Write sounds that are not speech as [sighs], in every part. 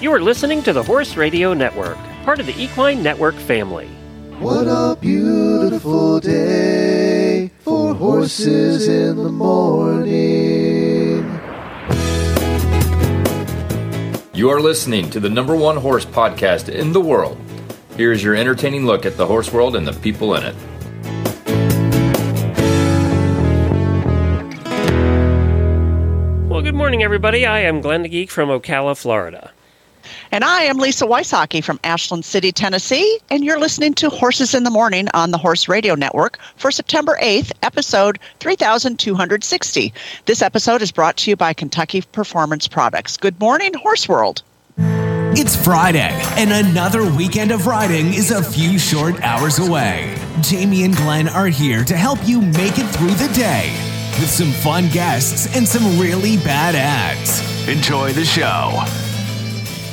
You are listening to the Horse Radio Network, part of the Equine Network family. What a beautiful day for horses in the morning. You are listening to the number one horse podcast in the world. Here's your entertaining look at the horse world and the people in it. Well, good morning, everybody. I am Glenn the Geek from Ocala, Florida. And I am Lisa Wysocki from Ashland City, Tennessee, and you're listening to Horses in the Morning on the Horse Radio Network for September 8th, episode 3260. This episode is brought to you by Kentucky Performance Products. Good morning, Horse World. It's Friday, and another weekend of riding is a few short hours away. Jamie and Glenn are here to help you make it through the day with some fun guests and some really bad ads. Enjoy the show.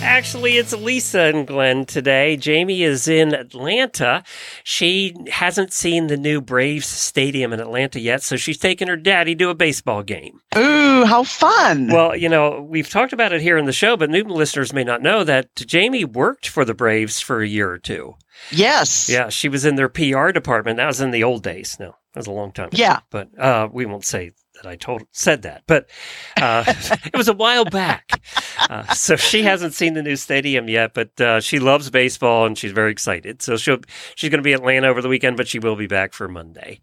Actually, it's Lisa and Glenn today. Jamie is in Atlanta. She hasn't seen the new Braves Stadium in Atlanta yet, so she's taking her daddy to a baseball game. Ooh, how fun! Well, you know, we've talked about it here in the show, but new listeners may not know that Jamie worked for the Braves for a year or two. Yes. Yeah, she was in their PR department. That was in the old days. No, that was a long time ago. Yeah. But uh, we won't say that I told said that, but uh, [laughs] it was a while back. Uh, so she hasn't seen the new stadium yet, but uh, she loves baseball and she's very excited. So she'll she's going to be in Atlanta over the weekend, but she will be back for Monday.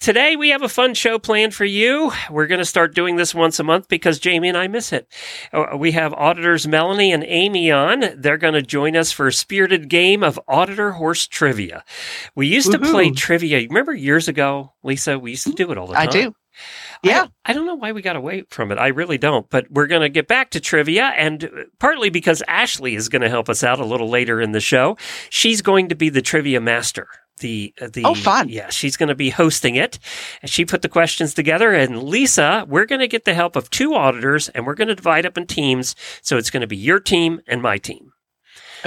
Today we have a fun show planned for you. We're going to start doing this once a month because Jamie and I miss it. Uh, we have auditors Melanie and Aimee on. They're going to join us for a spirited game of auditor horse trivia. We used to play trivia. Remember years ago, Lisa? We used to do it all the time. I do. Yeah. I, I don't know why we got away from it. I really don't. But we're going to get back to trivia, and partly because Ashley is going to help us out a little later in the show. She's going to be the trivia master. The uh, the Oh, fun. yeah she's going to be hosting it and she put the questions together and Lisa we're going to get the help of two auditors and we're going to divide up in teams so it's going to be your team and my team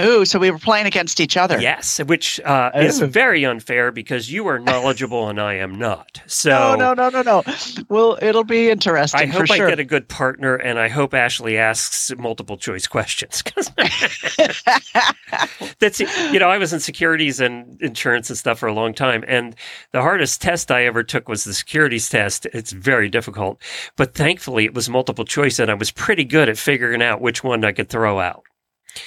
Ooh, so we were playing against each other. yes which uh, is Oh. very unfair because you are knowledgeable and I am not so No, no, no, no, no. Well, it'll be interesting I hope for I get a good partner, and I hope Ashley asks multiple choice questions. [laughs] [laughs] That's you know I was in securities and insurance and stuff for a long time, and the hardest test I ever took was the securities test. It's very difficult, but thankfully it was multiple choice, and I was pretty good at figuring out which one I could throw out.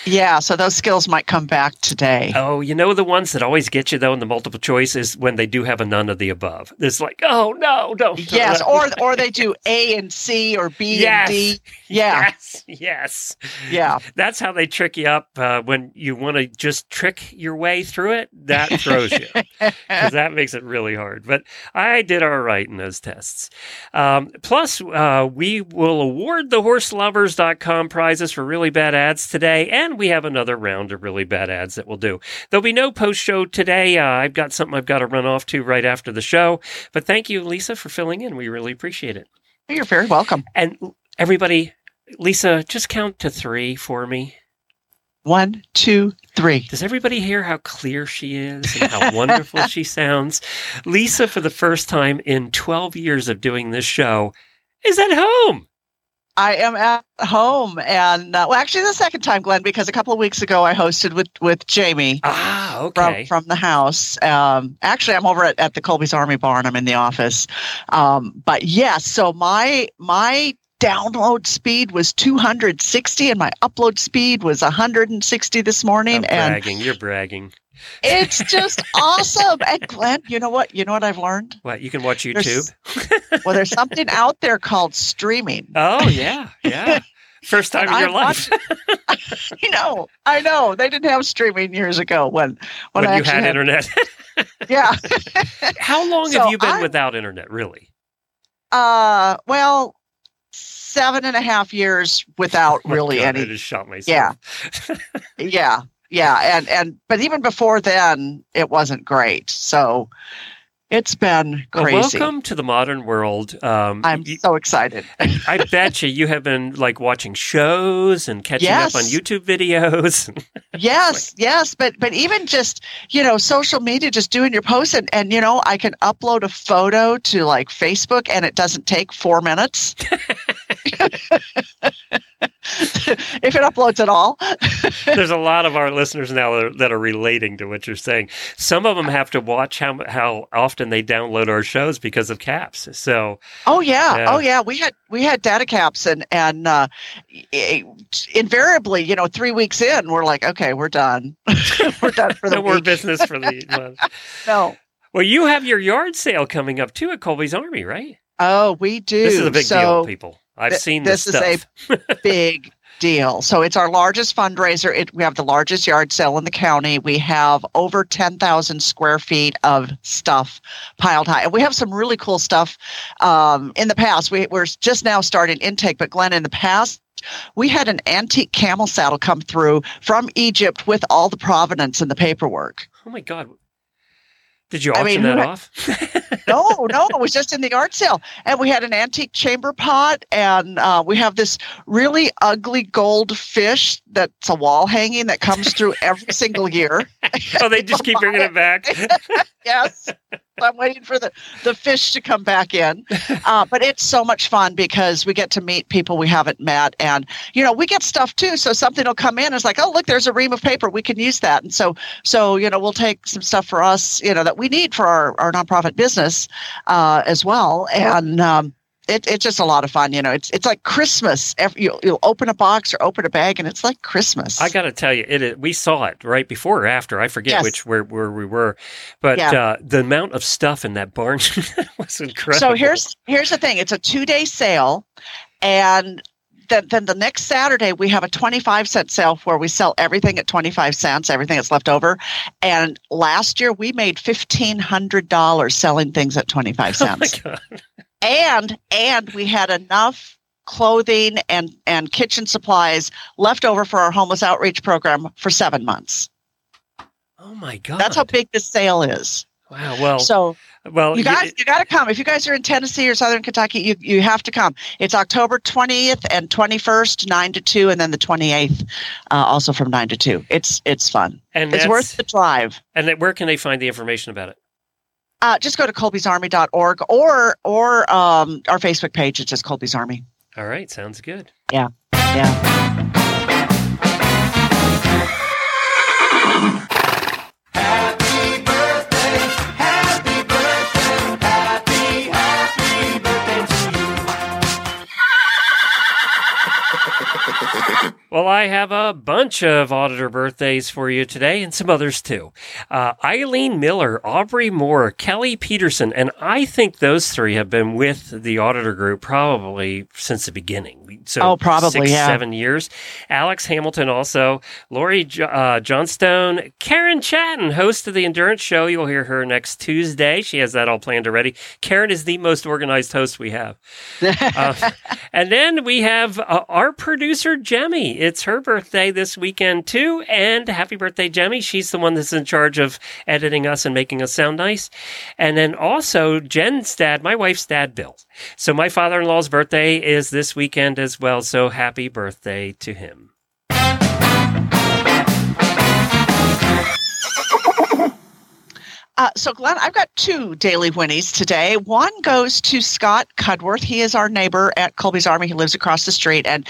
Yeah, so those skills might come back today. Oh, you know the ones that always get you though in the multiple choice is when they do have a none of the above. It's like, oh no, don't. yes, or [laughs] or they do A and C or B Yes. and D. Yeah, yes, yes. yeah. That's how they trick you up uh, when you want to just trick your way through it. That throws you because that makes it really hard. But I did all right in those tests. Um, plus, uh, we will award the horseloverz.com prizes for really bad ads today, and we have another round of really bad ads that we'll do. There'll be no post show today. Uh, I've got something I've got to run off to right after the show. But thank you, Lisa, for filling in. We really appreciate it. You're very welcome. And everybody, Lisa, just count to three for me. One, two, three. Does everybody hear how clear she is and how [laughs] wonderful she sounds? Lisa, for the first time in 12 years of doing this show, is at home. I am at home, and uh, well, actually, the second time, Glenn, because a couple of weeks ago I hosted with with Jamie Ah, from okay. from the house. Um, actually, I'm over at, at the Colby's Army Barn. I'm in the office, um, but yes. so my my download speed was 260, and my upload speed was 160 this morning, I'm and bragging. You're bragging. it's just [laughs] awesome. And Glenn, you know what? You know what I've learned? What? You can watch There's- YouTube? [laughs] Well, there's something out there called streaming. Oh, yeah. Yeah. [laughs] First time in And your I life I know, I know. They didn't have streaming years ago when when, when I you actually had internet. Yeah. How long So have you been I'm- without internet, really? Uh, well, seven and a half years without Oh really God, I any. just shot myself. Yeah. [laughs] Yeah, yeah, and and but even before then, it wasn't great. So It's been Well, crazy. welcome to the modern world. Um, I'm so excited. I [laughs] bet you you have been like watching shows and catching up on YouTube videos. [laughs] yes, yes, but but even just you know social media, just doing your posts, and and you know I can upload a photo to like Facebook, and it doesn't take four minutes. [laughs] if it uploads at all. There's a lot of our listeners now that are, that are relating to what you're saying. Some of them have to watch how how often they download our shows because of caps. So, oh yeah, Yeah. oh yeah, we had we had data caps and and uh, invariably, you know, three weeks in, we're like, okay, we're done. [laughs] we're done for the [laughs] no more business for the month. No. Well, you have your yard sale coming up too at Colby's Army, right? Oh, we do. This is a big so, deal, people. I've th- seen this this, is a [laughs] big deal. So it's our largest fundraiser. It, we have the largest yard sale in the county. We have over 10,000 square feet of stuff piled high. And we have some really cool stuff. Um, in the past, we, we're just now starting intake, but Glenn, in the past, we had an antique camel saddle come through from Egypt with all the provenance and the paperwork. oh my god! Did you I auction mean, that who- off? [laughs] no, no, it was just in the yard sale. And we had an antique chamber pot, and uh, we have this really ugly gold fish that's a wall hanging that comes through every single year. [laughs] oh, they just keep bringing it back. [laughs] Yes. [laughs] I'm waiting for the, the fish to come back in. Uh, but it's so much fun because we get to meet people we haven't met. And, you know, we get stuff too. So something will come in. It's like, oh, look, there's a ream of paper. We can use that. And so, so, you know, we'll take some stuff for us, you know, that we need for our, our nonprofit business uh, as well. And, um, it, it's just a lot of fun, you know. It's it's like Christmas. Every, you'll, you'll open a box or open a bag, and it's like Christmas. I got to tell you, it, is- we saw it right before or after. I forget Yes. which where where we were, but Yeah. uh, the amount of stuff in that barn [laughs] was incredible. So here's here's the thing. It's a two day sale, and then then the next Saturday we have a twenty five cent sale where we sell everything at twenty five cents, everything that's left over. And last year we made fifteen hundred dollars selling things at twenty five [laughs] Oh my cents, god! And and we had enough clothing and and kitchen supplies left over for our homeless outreach program for seven months. Oh my god! That's how big this sale is. Wow. Well, So well, you guys, you got to come. If you guys are in Tennessee or Southern Kentucky, you you have to come. It's October twentieth and twenty first, nine to two, and then the twenty eighth, uh, also from nine to two. It's it's fun. and It's worth the drive. And where can they find the information about it? Uh, just go to colbysarmy.org or or um, our Facebook page. It's just Colby's Army. All right, sounds good. Yeah. Yeah. Well, I have a bunch of auditor birthdays for you today and some others too. Uh, Eileen Miller, Aubrey Moore, Kelly Peterson, and I think those three have been with the auditor group probably since the beginning. So Oh, probably, six, yeah. seven years. Alex Hamilton also, Lori uh, Johnstone, Karen Chaton, host of the Endurance Show. You'll hear her next Tuesday. She has that all planned already. Karen is the most organized host we have. [laughs] Uh, and then we have uh, our producer, Jemmy. It's her birthday this weekend, too. And happy birthday, Jemmy. She's the one that's in charge of editing us and making us sound nice. And then also Jen's dad, my wife's dad, Bill. So my father in law's birthday is this weekend as well. So happy birthday to him. Uh, so, Glenn, I've got two daily whinnies today. One goes to Scott Cudworth. He is our neighbor at Colby's Army. He lives across the street. And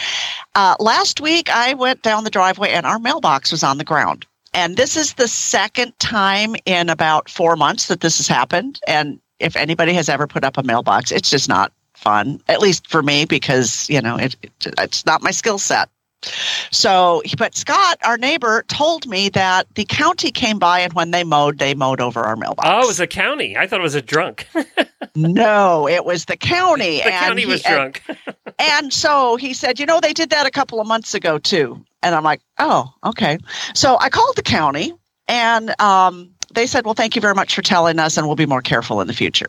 uh, last week, I went down the driveway and our mailbox was on the ground. And this is the second time in about four months that this has happened. And if anybody has ever put up a mailbox, it's just not fun, at least for me, because, you know, it, it, it's not my skill set. So, but Scott, our neighbor, told me that the county came by and when they mowed, they mowed over our mailbox. Oh, it was a county. I thought it was a drunk. [laughs] no, it was the county. the and county he- was and- drunk. [laughs] and so he said, you know, they did that a couple of months ago too. And I'm like, oh, okay. So I called the county and um, they said, well, thank you very much for telling us and we'll be more careful in the future.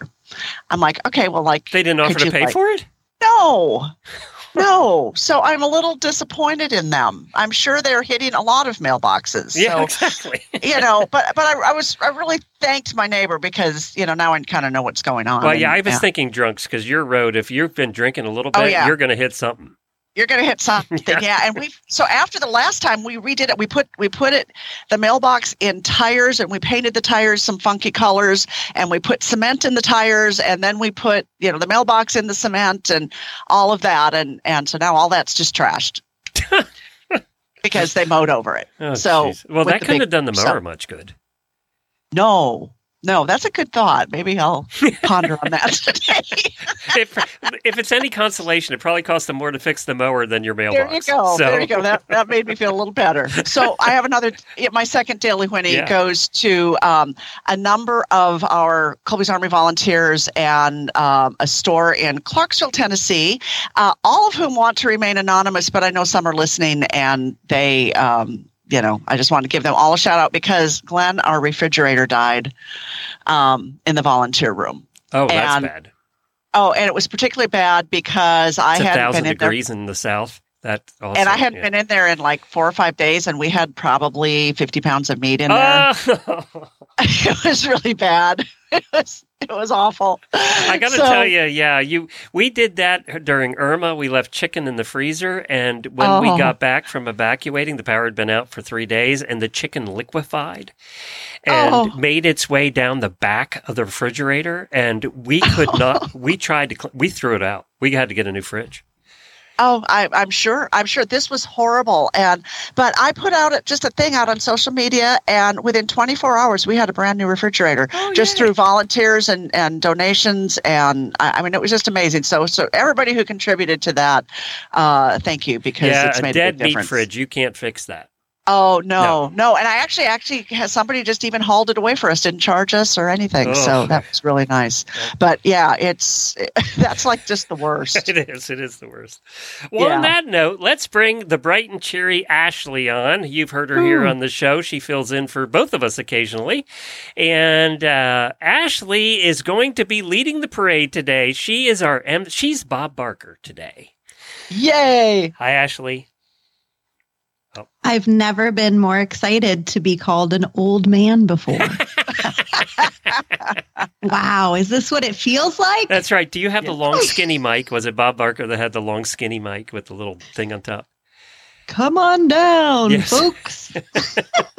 I'm like, okay, well, like, They didn't offer to pay like- for it? no, no. So I'm a little disappointed in them. I'm sure they're hitting a lot of mailboxes. Yeah, So, exactly. you know, [laughs] but but I, I was I really thanked my neighbor because you know now I kind of know what's going on. Well, yeah, and, I was thinking drunks because your road, if you've been drinking a little bit, Oh, yeah. you're going to hit something. You're going to hit something [laughs] Yeah. yeah. and we so after the last time we redid it we put we put it the mailbox in tires and we painted the tires some funky colors and we put cement in the tires and then we put you know the mailbox in the cement and all of that and and so now all that's just trashed [laughs] because they mowed over it. Oh, so, jeez. well, that couldn't big- have done the so- mower much good. No, no, that's a good thought. Maybe I'll [laughs] ponder on that today. if if it's any consolation, it probably cost them more to fix the mower than your mailbox. there you go. So, There you go. That that made me feel a little better. So I have another. My second daily whinny Yeah. goes to um, a number of our Colby's Army volunteers and um, a store in Clarksville, Tennessee. Uh, all of whom want to remain anonymous, but I know some are listening and they. Um, you know, I just want to give them all a shout out because Glenn, our refrigerator died um, in the volunteer room. Oh, that's and bad. Oh, and it was particularly bad because I It's a hadn't thousand been in there degrees in the south. That also, and I hadn't yeah. been in there in like four or five days, and we had probably fifty pounds of meat in there. Oh, [laughs] it was really bad. [laughs] It was it was awful. I got to So- tell you, yeah, you we did that during Irma. We left chicken in the freezer, and when we Oh. got back from evacuating, the power had been out for three days, and the chicken liquefied and Oh. made its way down the back of the refrigerator, and we could not. [laughs] We tried to. We threw it out. We had to get a new fridge. Oh, I, I'm sure. I'm sure this was horrible. And but I put out just a thing out on social media, and within 24 hours, we had a brand new refrigerator Oh, just through volunteers and and donations. And I, I mean, it was just amazing. So so everybody who contributed to that, uh, thank you because yeah, it's a made dead a big meat difference. fridge. You can't fix that. Oh no, no, and I actually actually has somebody just even hauled it away for us, didn't charge us or anything. So Oh. that was really nice. But yeah, it's [laughs] that's like just the worst. [laughs] It is. It is the worst. Well, on that note, let's bring the bright and cheery Ashley on. You've heard her here on the show. She fills in for both of us occasionally. And uh, Ashley is going to be leading the parade today. She is our M. She's Bob Barker today. Yay! Hi, Ashley. I've never been more excited to be called an old man before. [laughs] [laughs] wow, is this what it feels like? That's right. Do you have the long, skinny mic? Was it Bob Barker that had the long, skinny mic with the little thing on top? Come on down, Yes. folks. [laughs]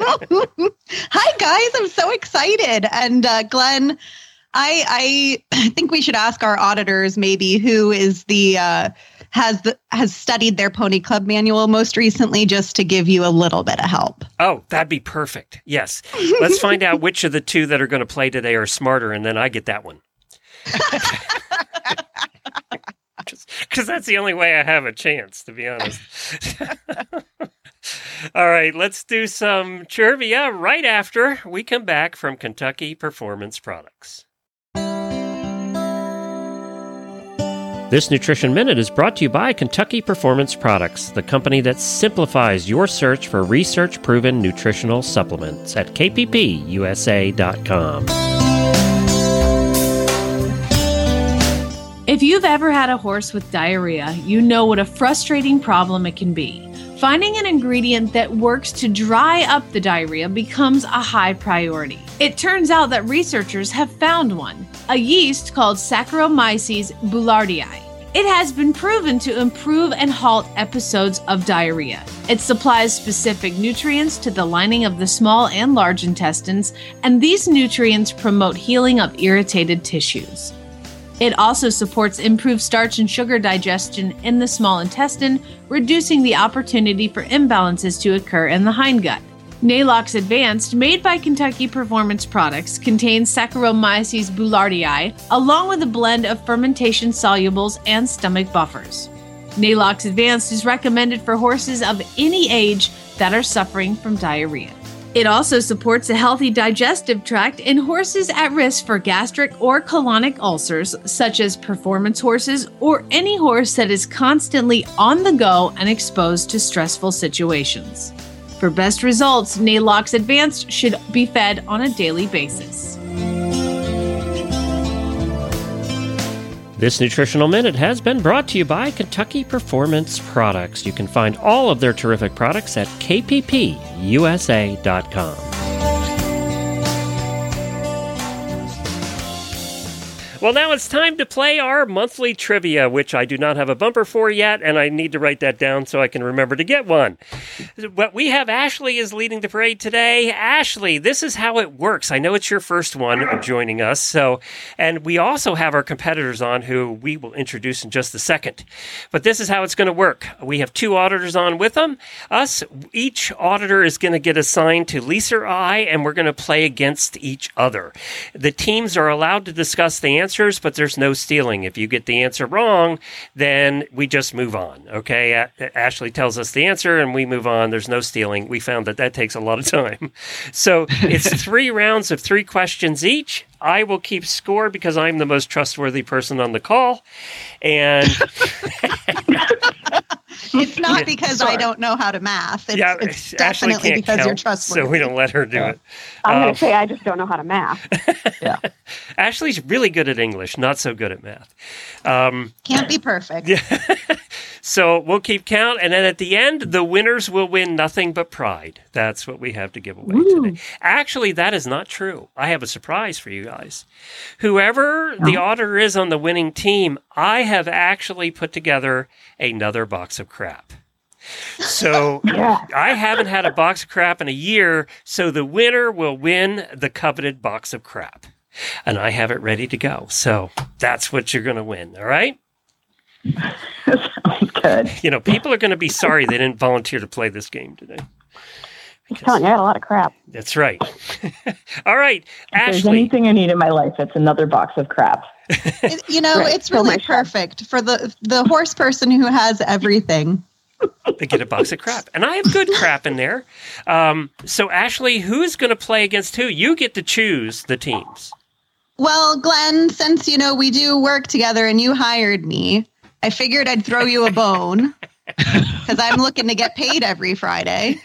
Hi, guys. I'm so excited. And uh, Glenn, I, I [clears throat] think we should ask our auditors maybe who is the uh, has the has studied their Pony Club manual most recently, just to give you a little bit of help. Oh, that'd be perfect. Yes. Let's find out which of the two that are going to play today are smarter, and then I get that one. [laughs] Because that's the only way I have a chance, to be honest. [laughs] All right, let's do some trivia right after we come back from Kentucky Performance Products. This Nutrition Minute is brought to you by Kentucky Performance Products, the company that simplifies your search for research proven nutritional supplements at kppusa.com. If you've ever had a horse with diarrhea, you know what a frustrating problem it can be. Finding an ingredient that works to dry up the diarrhea becomes a high priority. It turns out that researchers have found one a yeast called Saccharomyces boulardii. It has been proven to improve and halt episodes of diarrhea. It supplies specific nutrients to the lining of the small and large intestines, and these nutrients promote healing of irritated tissues. It also supports improved starch and sugar digestion in the small intestine, reducing the opportunity for imbalances to occur in the hindgut. Neigh-Lox Advanced, made by Kentucky Performance Products, contains Saccharomyces boulardii, along with a blend of fermentation solubles and stomach buffers. Neigh-Lox Advanced is recommended for horses of any age that are suffering from diarrhea. It also supports a healthy digestive tract in horses at risk for gastric or colonic ulcers, such as performance horses or any horse that is constantly on the go and exposed to stressful situations. For best results, Neigh-Lox Advanced should be fed on a daily basis. This Nutritional Minute has been brought to you by Kentucky Performance Products. You can find all of their terrific products at kppusa.com. Well, now it's time to play our monthly trivia, which I do not have a bumper for yet, and I need to write that down so I can remember to get one. But we have Ashley is leading the parade today. Ashley, this is how it works. I know it's your first one joining us, so and we also have our competitors on who we will introduce in just a second. But this is how it's going to work. We have two auditors on with them. Us, each auditor is going to get assigned to Lisa or I, and we're going to play against each other. The teams are allowed to discuss the answers, but there's no stealing. If you get the answer wrong, then we just move on. Okay. A- Ashley tells us the answer and we move on. There's no stealing. We found that that takes a lot of time. [laughs] So it's [laughs] three rounds of three questions each. I will keep score because I'm the most trustworthy person on the call. And [laughs] It's not because I don't know how to math. It's, yeah, it's definitely can't because you're count, trustworthy. So we don't let her do it. I'm Um, going to say I just don't know how to math. [laughs] Yeah. Ashley's really good at English, not so good at math. Um, Can't be perfect. [laughs] So we'll keep count, and then at the end, the winners will win nothing but pride. That's what we have to give away today. Actually, that is not true. I have a surprise for you guys. Whoever the auditor is on the winning team, I have actually put together another box of crap. So [laughs] I haven't had a box of crap in a year, so the winner will win the coveted box of crap. And I have it ready to go. So that's what you're going to win. All right. Sounds [laughs] good. You know, people are going to be sorry they didn't volunteer to play this game today. I'm telling you, I had a lot of crap. That's right. [laughs] All right, If there's anything I need in my life, it's another box of crap. [laughs] It- you know, Right, it's really my shelf. perfect for the the horse person who has everything. They get a box of crap, and I have good crap in there. Um, so, Ashley, who's going to play against who? You get to choose the teams. Well, Glenn, since you know we do work together and you hired me, I figured I'd throw you a bone [laughs] because I'm looking to get paid every Friday.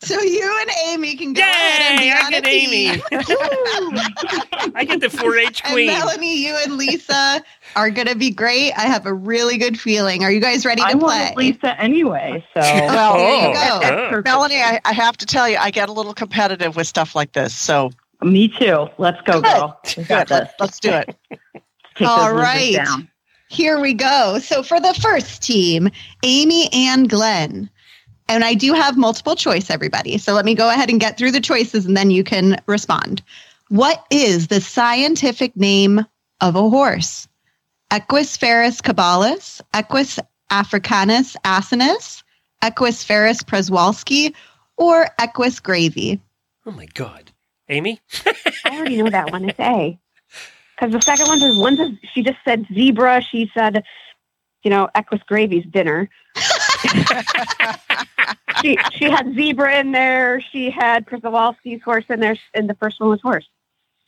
So you and Aimee can go ahead and be Yay! I on get a Aimee. team. [laughs] I get the 4-H And queen. Melanie, you and Lisa are going to be great. I have a really good feeling. Are you guys ready to I play? wanted Lisa anyway, so [laughs] Well, There you Oh, go. oh. Melanie, I, I have to tell you, I get a little competitive with stuff like this. So Me too. Let's go, Good. girl. We got good, this. let's, let's do it. All right. All those losers right. Down. Here we go. So for the first team, Aimee and Glenn. And I do have multiple choice, everybody. So let me go ahead and get through the choices and then you can respond. What is the scientific name of a horse? Equus ferus caballus, Equus africanus asinus, Equus ferus przewalski, or Equus gravy? Oh my God, Aimee. [laughs] I already know that one. It's A. Because the second one says one says she just said zebra. She said, you know, Equus Gravy's dinner. [laughs] she she had zebra in there. She had Przewalski's horse in there, and the first one was horse.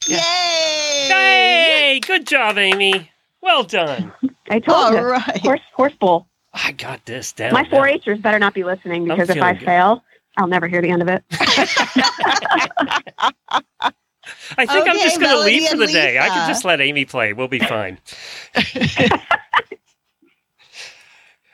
Yay! Yay! good job, Aimee. Well done. I told All you, right. horse horse bull. I got this down. My 4-Hers better not be listening because if I good. fail, I'll never hear the end of it. [laughs] [laughs] I think I'm just going to leave for the and day. I can just let Aimee play. We'll be fine. [laughs]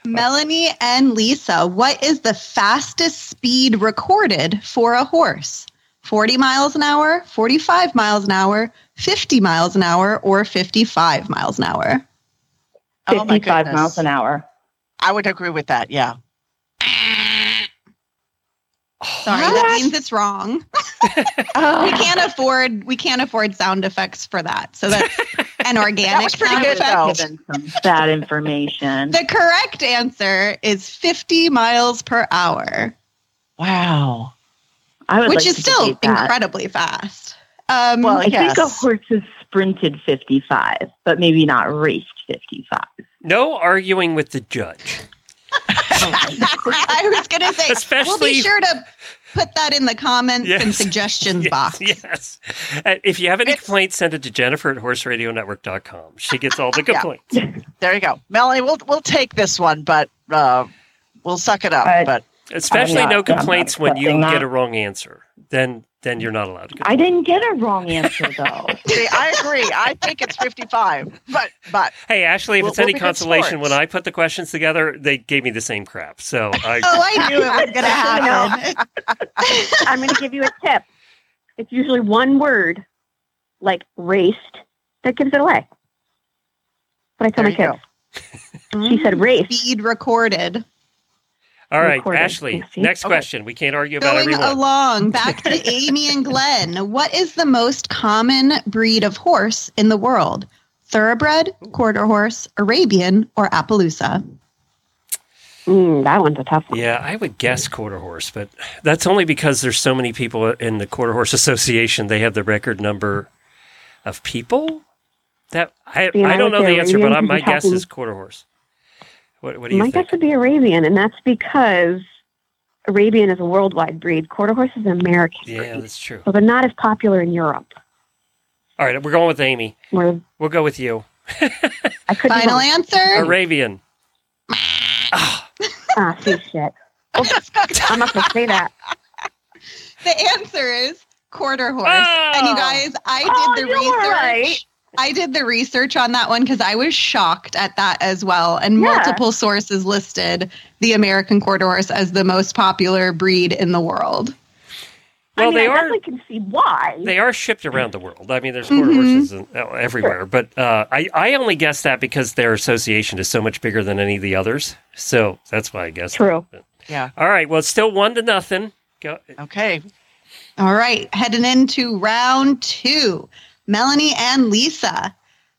Melanie and Lisa, what is the fastest speed recorded for a horse? 40 miles an hour, 45 miles an hour, 50 miles an hour, or 55 miles an hour? Oh my 55 goodness. miles an hour. I would agree with that. Yeah. Sorry, that means it's wrong. [laughs] Oh, We can't afford we can't afford sound effects for that. So that's [laughs] an organic was pretty sound good, effect. though. Given some bad information. The correct answer is 50 miles per hour, wow. I would which like is to still incredibly fast. Um, Well, I think a Yes. horse has sprinted 55, but maybe not raced 55. No arguing with the judge. [laughs] I was going to say, we'll be sure to put that in the comments and [laughs] suggestions Yes, box. yes. Uh, if you have any It's- complaints, send it to Jennifer at horseradionetwork.com. She gets all the [laughs] Yeah. complaints. There you go. Melanie, we'll we'll take this one, but uh, we'll suck it up. I- but Especially not- no complaints when you accepting get a wrong answer. Then then you're not allowed to go. I didn't get a wrong answer, though. [laughs] see, I agree. I think it's 55. But but Hey, Ashley, if We'll- it's we'll any consolation, when I put the questions together, they gave me the same crap. So [laughs] I, Oh, I knew it was going [laughs] to happen. I'm going to give you a tip. It's usually one word, like raced, that gives it away. But I tell There my you kids. She said mm. race. Speed recorded. All right, Recorded. Ashley. Next Okay. question. We can't argue about Going everyone. along, back to [laughs] Aimee and Glenn. What is the most common breed of horse in the world? Thoroughbred, quarter horse, Arabian, or Appaloosa? Mm, that one's a tough one. Yeah, I would guess quarter horse, but that's only because there's so many people in the quarter horse [laughs] association. They have the record number of people. That I, Yeah, I I don't know say the answer, but I, my because guess is quarter horse. What, what do you My think? guess would be Arabian, and that's because Arabian is a worldwide breed. Quarter horse is an American Yeah, breed. that's true. So they're not as popular in Europe. All right, we're going with Aimee. Where We'll go with you. [laughs] I could be Final wrong. answer? Arabian. Ah, see shit. [laughs] I'm not gonna say that. [laughs] The answer is quarter horse. Oh! And you guys, I did Oh, the you were research. right. I did the research on that one because I was shocked at that as well. And Yeah. multiple sources listed the American quarter horse as the most popular breed in the world. Well, I mean, they I are definitely can see why. they are shipped around the world. I mean, there's quarter Mhm. horses in, oh, everywhere, but uh, I I only guess that because their association is so much bigger than any of the others. So that's why I guess. True. Yeah. All right. Well, it's still one to nothing. Go. Okay. All right, heading into round two. Melanie and Lisa.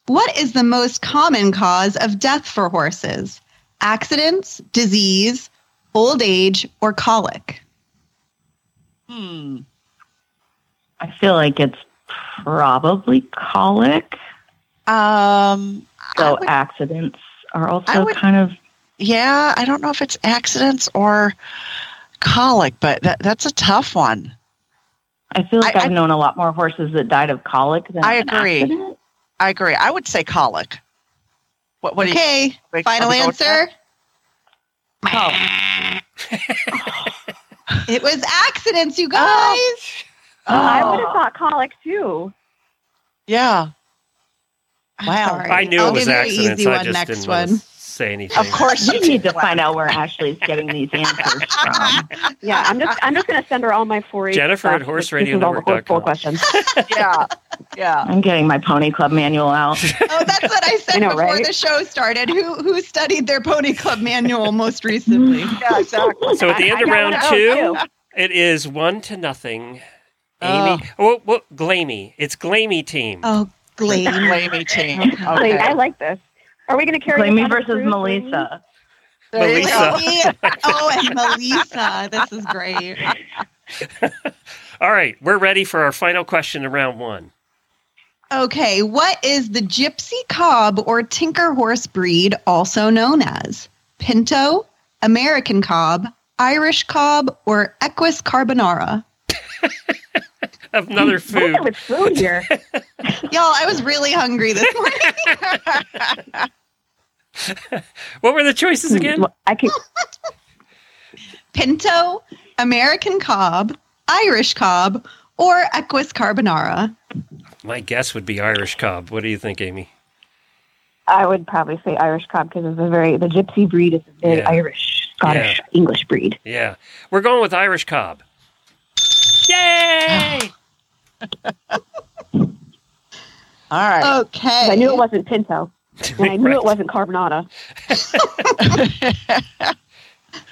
What is the most common cause of death for horses? Accidents, disease, old age, or colic? Hmm. I feel like it's probably colic. Um. So would- accidents are also would- kind of yeah, I don't know if it's accidents or colic, but that, that's a tough one. I feel like I- I, have I- known a lot more horses that died of colic than I agree. accident. I agree. I would say colic. What? What? do you- okay, final answer. Oh, It was accidents, you oh. guys. Oh. I would have oh. thought colic too. Yeah. I'm Wow. sorry. I knew I'll it was give you an accidents. Easy I one just next didn't one. want to say anything. Of course we you need to find out where Ashley's getting these answers from. [laughs] Yeah, I'm just I'm just gonna send her all my 4-H Jennifer at stuff. This is all the horse questions. [laughs] Yeah. Yeah. I'm getting my pony club manual out. [laughs] Oh, that's what I said I know, before right? the show started. Who who studied their Pony Club manual most recently? Yeah. Exactly. So at the end I of got round two, it is one to nothing. Oh. Aimee. Oh, well, Glamey. It's Glamy team. Oh, Glamy, Blamey team. Okay. I like this. Are we gonna carry Blame me versus cruise, Melissa. There you go. Melissa. [laughs] oh, and Melissa. This is great. [laughs] All right, we're ready for our final question in round one. Okay, what is the Gypsy Cob or Tinker Horse breed also known as? Pinto, American Cob, Irish Cob, or Equus Carbonara? [laughs] Another [laughs] What's it food. with food here? [laughs] Y'all, I was really hungry this [laughs] morning. What were the choices hmm, again? I can. Pinto, American Cob, Irish Cob, or Equus Carbonara? My guess would be Irish cob. What do you think, Aimee? I would probably say Irish cob because it's a very the gypsy breed is a very Yeah. Irish, Scottish, English breed. Yeah, we're going with Irish cob. Yay! Oh. All right. Okay. I knew it wasn't Pinto, [laughs] and I knew Right. it wasn't Carbonata. [laughs]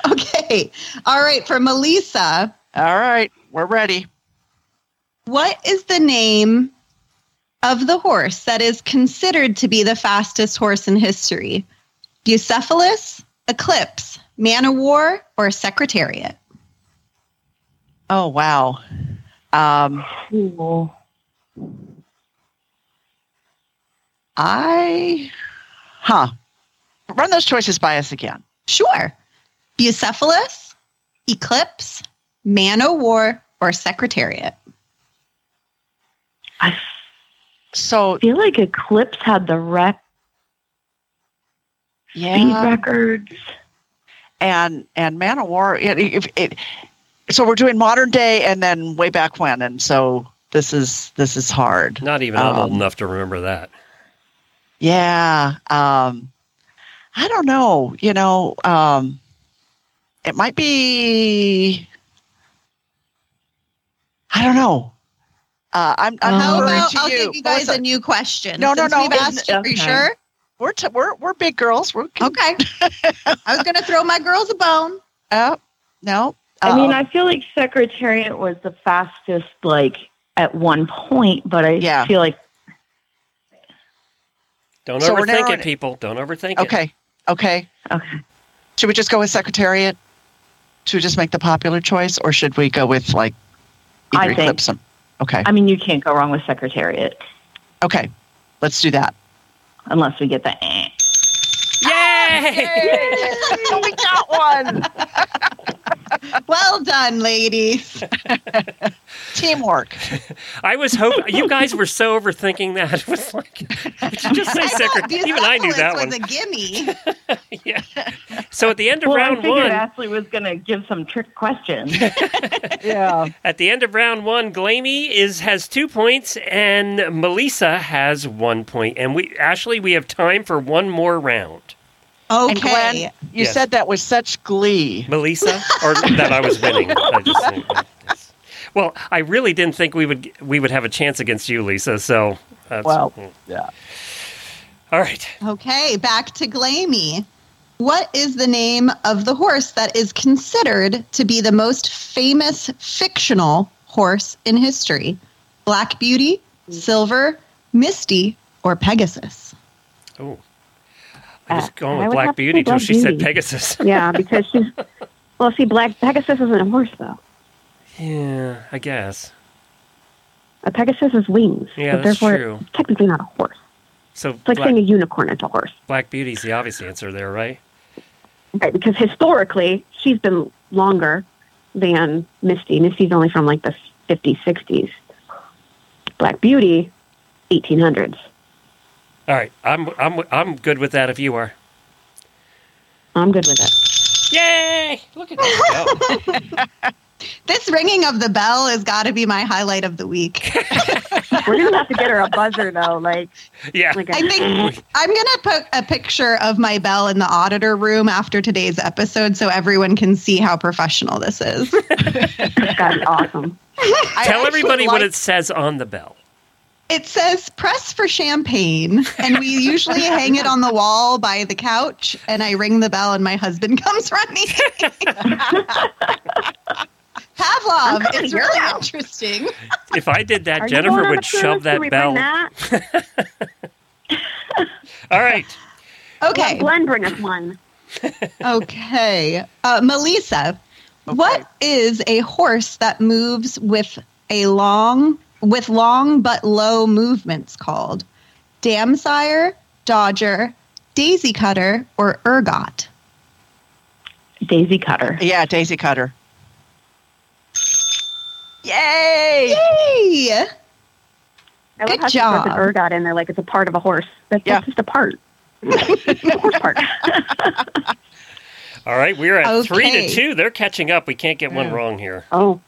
Okay. All right. For Melissa, All right. We're ready. what is the name of the horse that is considered to be the fastest horse in history? Bucephalus, Eclipse, Man o' War, or Secretariat? Oh wow. Um, Ooh. I. Huh. Run those choices by us again. Sure. Bucephalus, Eclipse, Man o' War, or Secretariat? I So feel like Eclipse had the rec speed yeah, records. and and Man o' War. It, it, it, so we're doing modern day and then way back when, and so this is this is hard. Not even I'm old Um, enough to remember that. Yeah. Um, I don't know. You know, um, it might be. I don't know. Uh, I'm, I'm How referring about to I'll you. give you guys Melissa. a new question? No, no, no. We've asked you. Are you sure? We're, t- we're we're big girls. We're Okay. [laughs] I was going to throw my girls a bone. uh, no. I mean, I feel like Secretariat was the fastest, like at one point, but I Yeah. feel like Don't So overthink it, it. people. Don't overthink it. okay, okay. okay. Should we just go with Secretariat? Should we just make the popular choice, or should we go with like I either think- eclipse them? Okay, I mean, you can't go wrong with Secretariat okay. Let's do that. unless we get the. Eh. Yay! [laughs] [laughs] we got one. [laughs] Well done, ladies. [laughs] Teamwork. I was hoping you guys were so overthinking that. [laughs] It was like, did you just say I know, secretary? Even I knew that was one. a gimme. [laughs] yeah. So at the end of Well, I round figured one, Ashley was going to give some trick questions. Yeah. at the end of round one, Glamey is has two points and Melissa has one point. And we Ashley, we have time for one more round. And Okay. Glenn, you Yes. said that with such glee. Melissa, or that I was winning. [laughs] I just think- well, I really didn't think we would we would have a chance against you, Lisa. So that's, Well, yeah. all right. Okay, back to Glamy. What is the name of the horse that is considered to be the most famous fictional horse in history? Black Beauty, mm. Silver, Misty, or Pegasus? Oh, I was Uh, going with Black Beauty Black she said Pegasus. [laughs] Yeah, because she's. Well, see, Black Pegasus isn't a horse though. yeah, I guess. A Pegasus is wings, Yeah, but that's therefore true. it's technically not a horse. So It's like Black, saying a unicorn is a horse, Black Beauty's the obvious answer there, right? right? Because historically, she's been longer than Misty. Misty's only from like the 50s, 60s. Black Beauty, 1800s. All right, I'm I'm I'm good with that if you are. I'm good with it. Yay! Look at that. go. [laughs] Oh. [laughs] This ringing of the bell has got to be my highlight of the week. [laughs] We're gonna have to get her a buzzer though, like Yeah. like a, I think I'm going to put a picture of my bell in the auditor room after today's episode so everyone can see how professional this is. it's gotta be awesome. Tell actually everybody what it says on the bell. It says press for champagne, and we usually [laughs] hang it on the wall by the couch, and I ring the bell, and my husband [laughs] comes running. [laughs] Pavlov, coming it's really house. interesting. If I did that, Are Jennifer would shove that bell. That? All right. Okay, Let Glenn bring us one. okay. Uh, Melissa, what is a horse that moves with a long, with long but low movements called? Damsire, Dodger, Daisy Cutter, or Ergot? Daisy Cutter. Yeah, Daisy Cutter. Yay! Yay! I love Good how she puts an ergot in there like it's a part of a horse. That's, Yeah. that's just a part. [laughs] A horse part. [laughs] All right. We're at three to two. They're catching up. We can't get one wrong here. Oh,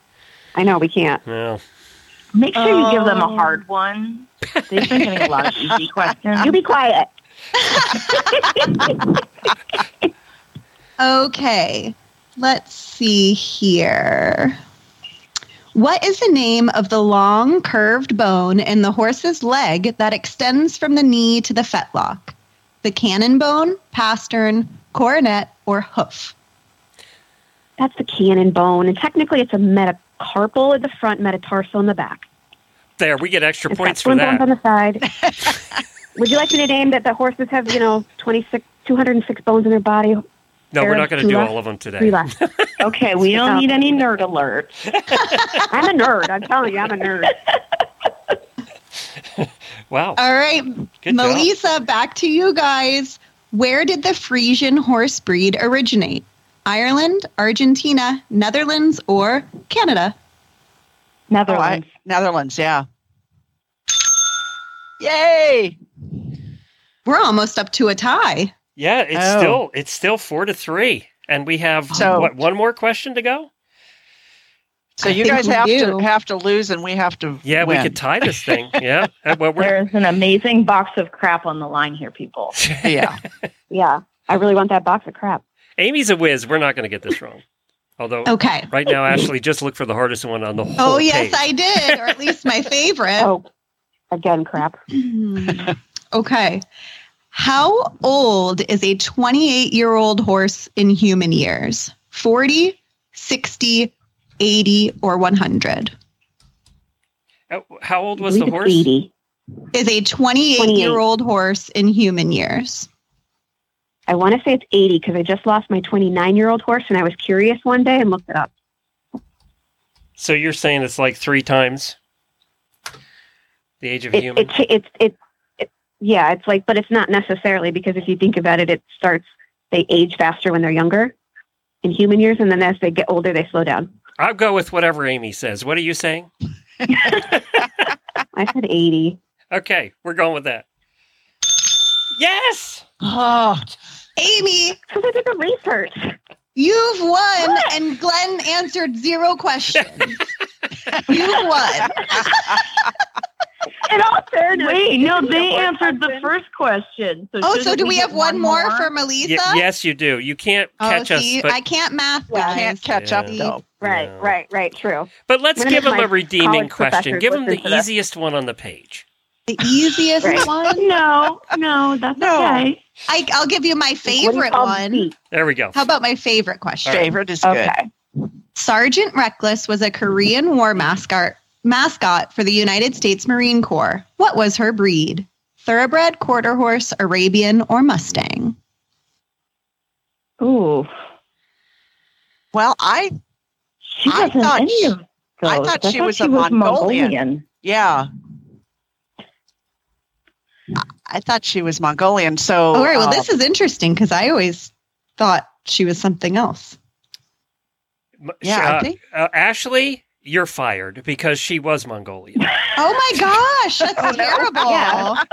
I know we can't. No. Make sure you give them a Oh. hard one. They've been getting a lot of easy [laughs] questions. You be quiet. Okay, let's see here. What is the name of the long, curved bone in the horse's leg that extends from the knee to the fetlock? The cannon bone, pastern, coronet, or hoof? That's the cannon bone, and technically it's a metacarpal at the front, metatarsal in the back. There, we get extra It's points got for twin bones on the side. [laughs] Would you like me to name that the horses have, you know, 26, 206 bones in their body? No, we're not going to do left. all of them today. [laughs] Okay, we don't need any nerd alerts. [laughs] I'm a nerd. I'm telling you, I'm a nerd. Wow. All right, Good job. Melissa, back to you guys. Where did the Frisian horse breed originate? Ireland, Argentina, Netherlands, or Canada? Oh, I, Netherlands. Netherlands, yeah. Yay! We're almost up to a tie. Yeah, it's Oh. still it's still four to three, and we have So- what one more question to go. So I you guys have do. to have to lose, and we have to. Yeah, we could tie this thing. [laughs] Yeah. Uh, well, we're, There's an amazing box of crap on the line here, people. [laughs] Yeah. Yeah, I really want that box of crap. Aimee's a whiz. We're not going to get this wrong. Although, Okay. right now, Ashley, just look for the hardest one on the whole Oh, yes, page. I did, or at least my favorite. Oh, again, crap. Hmm. okay. How old is a 28 year old horse in human years? 40, 60, 80, or 100? Uh, How old was the horse? 80. Is a 28 year old horse in human years? I want to say it's 80 because I just lost my 29 year old horse and I was curious one day and looked it up. So you're saying it's like three times the age of a It, human? it, it's it's it, yeah, it's like, but it's not necessarily because if you think about it, it starts, they age faster when they're younger in human years. And then as they get older, they slow down. I'll go with whatever Aimee says. What are you saying? [laughs] I said 80. Okay, we're going with that. Yes. Oh, Aimee, Because I did the research. you've won, and Glenn answered zero questions. [laughs] you won. In all fairness, Wait, no, they answered the first question. So Oh, so do we get have one more for Melissa? Y- yes, you do. You can't Oh, catch see, us, but I can't math, Yeah, I guys. can't catch up though. Right, No. right, right. True. but let's When give them a redeeming question. Give them the listen this? easiest one on the page. The easiest Right. one. [laughs] No, no, that's No. okay. I, I'll give you my What you favorite one. feet? There we go. How about my favorite question? Favorite is good. Sergeant Reckless was a Korean War mascot mascot for the United States Marine Corps. What was her breed? Thoroughbred, quarter horse, Arabian, or Mustang? Ooh. Well, I She I wasn't thought any she- of those. I thought she was a Mongolian. yeah, I thought she was Mongolian. So All right, well, uh, this is interesting because I always thought she was something else. Yeah, uh, I think- uh, Ashley, you're fired because she was Mongolian. [laughs] Oh my gosh, that's terrible. Yeah.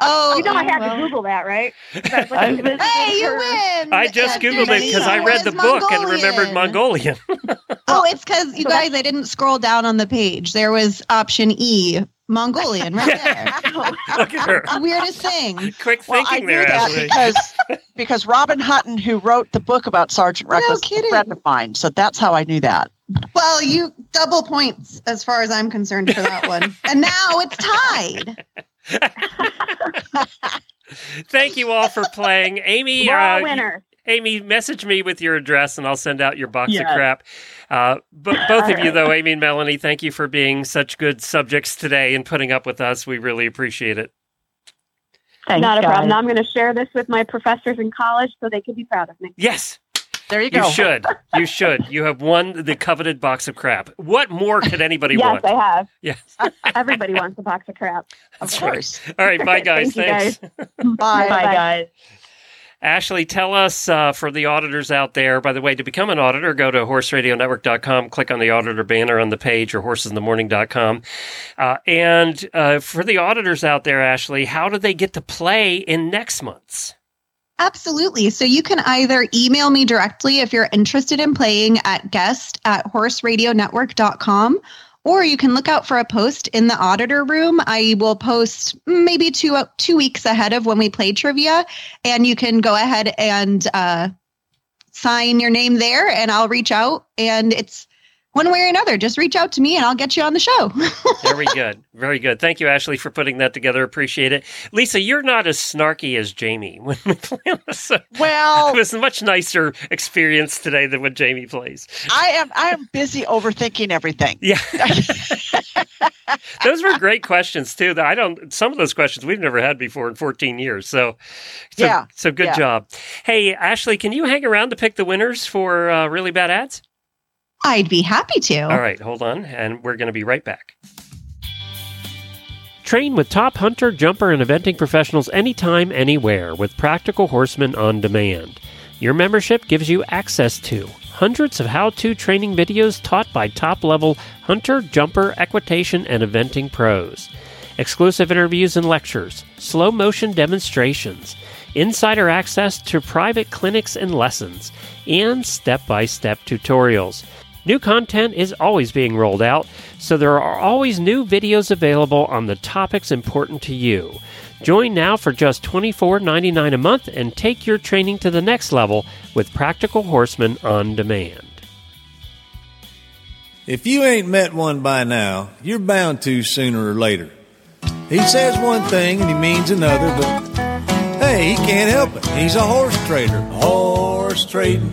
Oh, You know I had well. to Google that, right? [laughs] That's I Hey, you win. I just After googled it because I read the was book and remembered Mongolian. Mongolian. [laughs] Oh, it's because you guys, I didn't scroll down on the page. There was option E, Mongolian, right there. [laughs] Look at her. The weirdest thing. Quick thinking well, I knew there, that Ashley. because [laughs] because Robin Hutton, who wrote the book about Sergeant No Reckless, is kidding. a friend of mine. So that's how I knew that. Well, you double points as far as I'm concerned for that one. [laughs] And now it's tied. Thank you all for playing. Aimee, We're all uh, winner. Aimee, message me with your address and I'll send out your box of crap. Uh, but [laughs] both of you, though, Aimee and Melanie, thank you for being such good subjects today and putting up with us. We really appreciate it. Thanks, Not a guys. problem. Now I'm going to share this with my professors in college so they can be proud of me. Yes, There you go. you should. [laughs] You should. You have won the coveted box of crap. What more could anybody yes, want? I have. Yes. [laughs] Everybody wants a box of crap. Of That's right. course. All right. Bye, guys. Thank you, Thanks. Bye. Bye, guys. Ashley, tell us uh, for the auditors out there, by the way, to become an auditor, go to horseradionetwork.com, click on the auditor banner on the page or horsesinthemorning.com. Uh, and uh, for the auditors out there, Ashley, how do they get to play in next month's? Absolutely. So you can either email me directly if you're interested in playing at guest at horseradionetwork.com, or you can look out for a post in the auditor room. I will post maybe two two weeks ahead of when we play trivia, and you can go ahead and uh, sign your name there, and I'll reach out. And it's one way or another. Just reach out to me, and I'll get you on the show. [laughs] Very good. Very good. Thank you, Ashley, for putting that together. Appreciate it. Lisa, you're not as snarky as Jamie [laughs] when we play this. Well, it was a much nicer experience today than when Jamie plays. I am I am busy overthinking everything. Yeah. [laughs] those were great questions too. I don't some of those questions we've never had before in 14 years. So, so Yeah. So good Yeah. job. Hey, Ashley, can you hang around to pick the winners for uh, really bad ads? I'd be happy to. All right, hold on, and we're going to be right back. Train with top hunter, jumper, and eventing professionals anytime, anywhere with Practical Horseman on Demand. Your membership gives you access to hundreds of how to training videos taught by top level hunter, jumper, equitation, and eventing pros, exclusive interviews and lectures, slow motion demonstrations, insider access to private clinics and lessons, and step by step tutorials. New content is always being rolled out, so there are always new videos available on the topics important to you. Join now for just $24.99 a month and take your training to the next level with Practical Horseman on Demand. If you ain't met one by now, you're bound to sooner or later. He says one thing and he means another, but hey, he can't help it. He's a horse trader. Horse trading.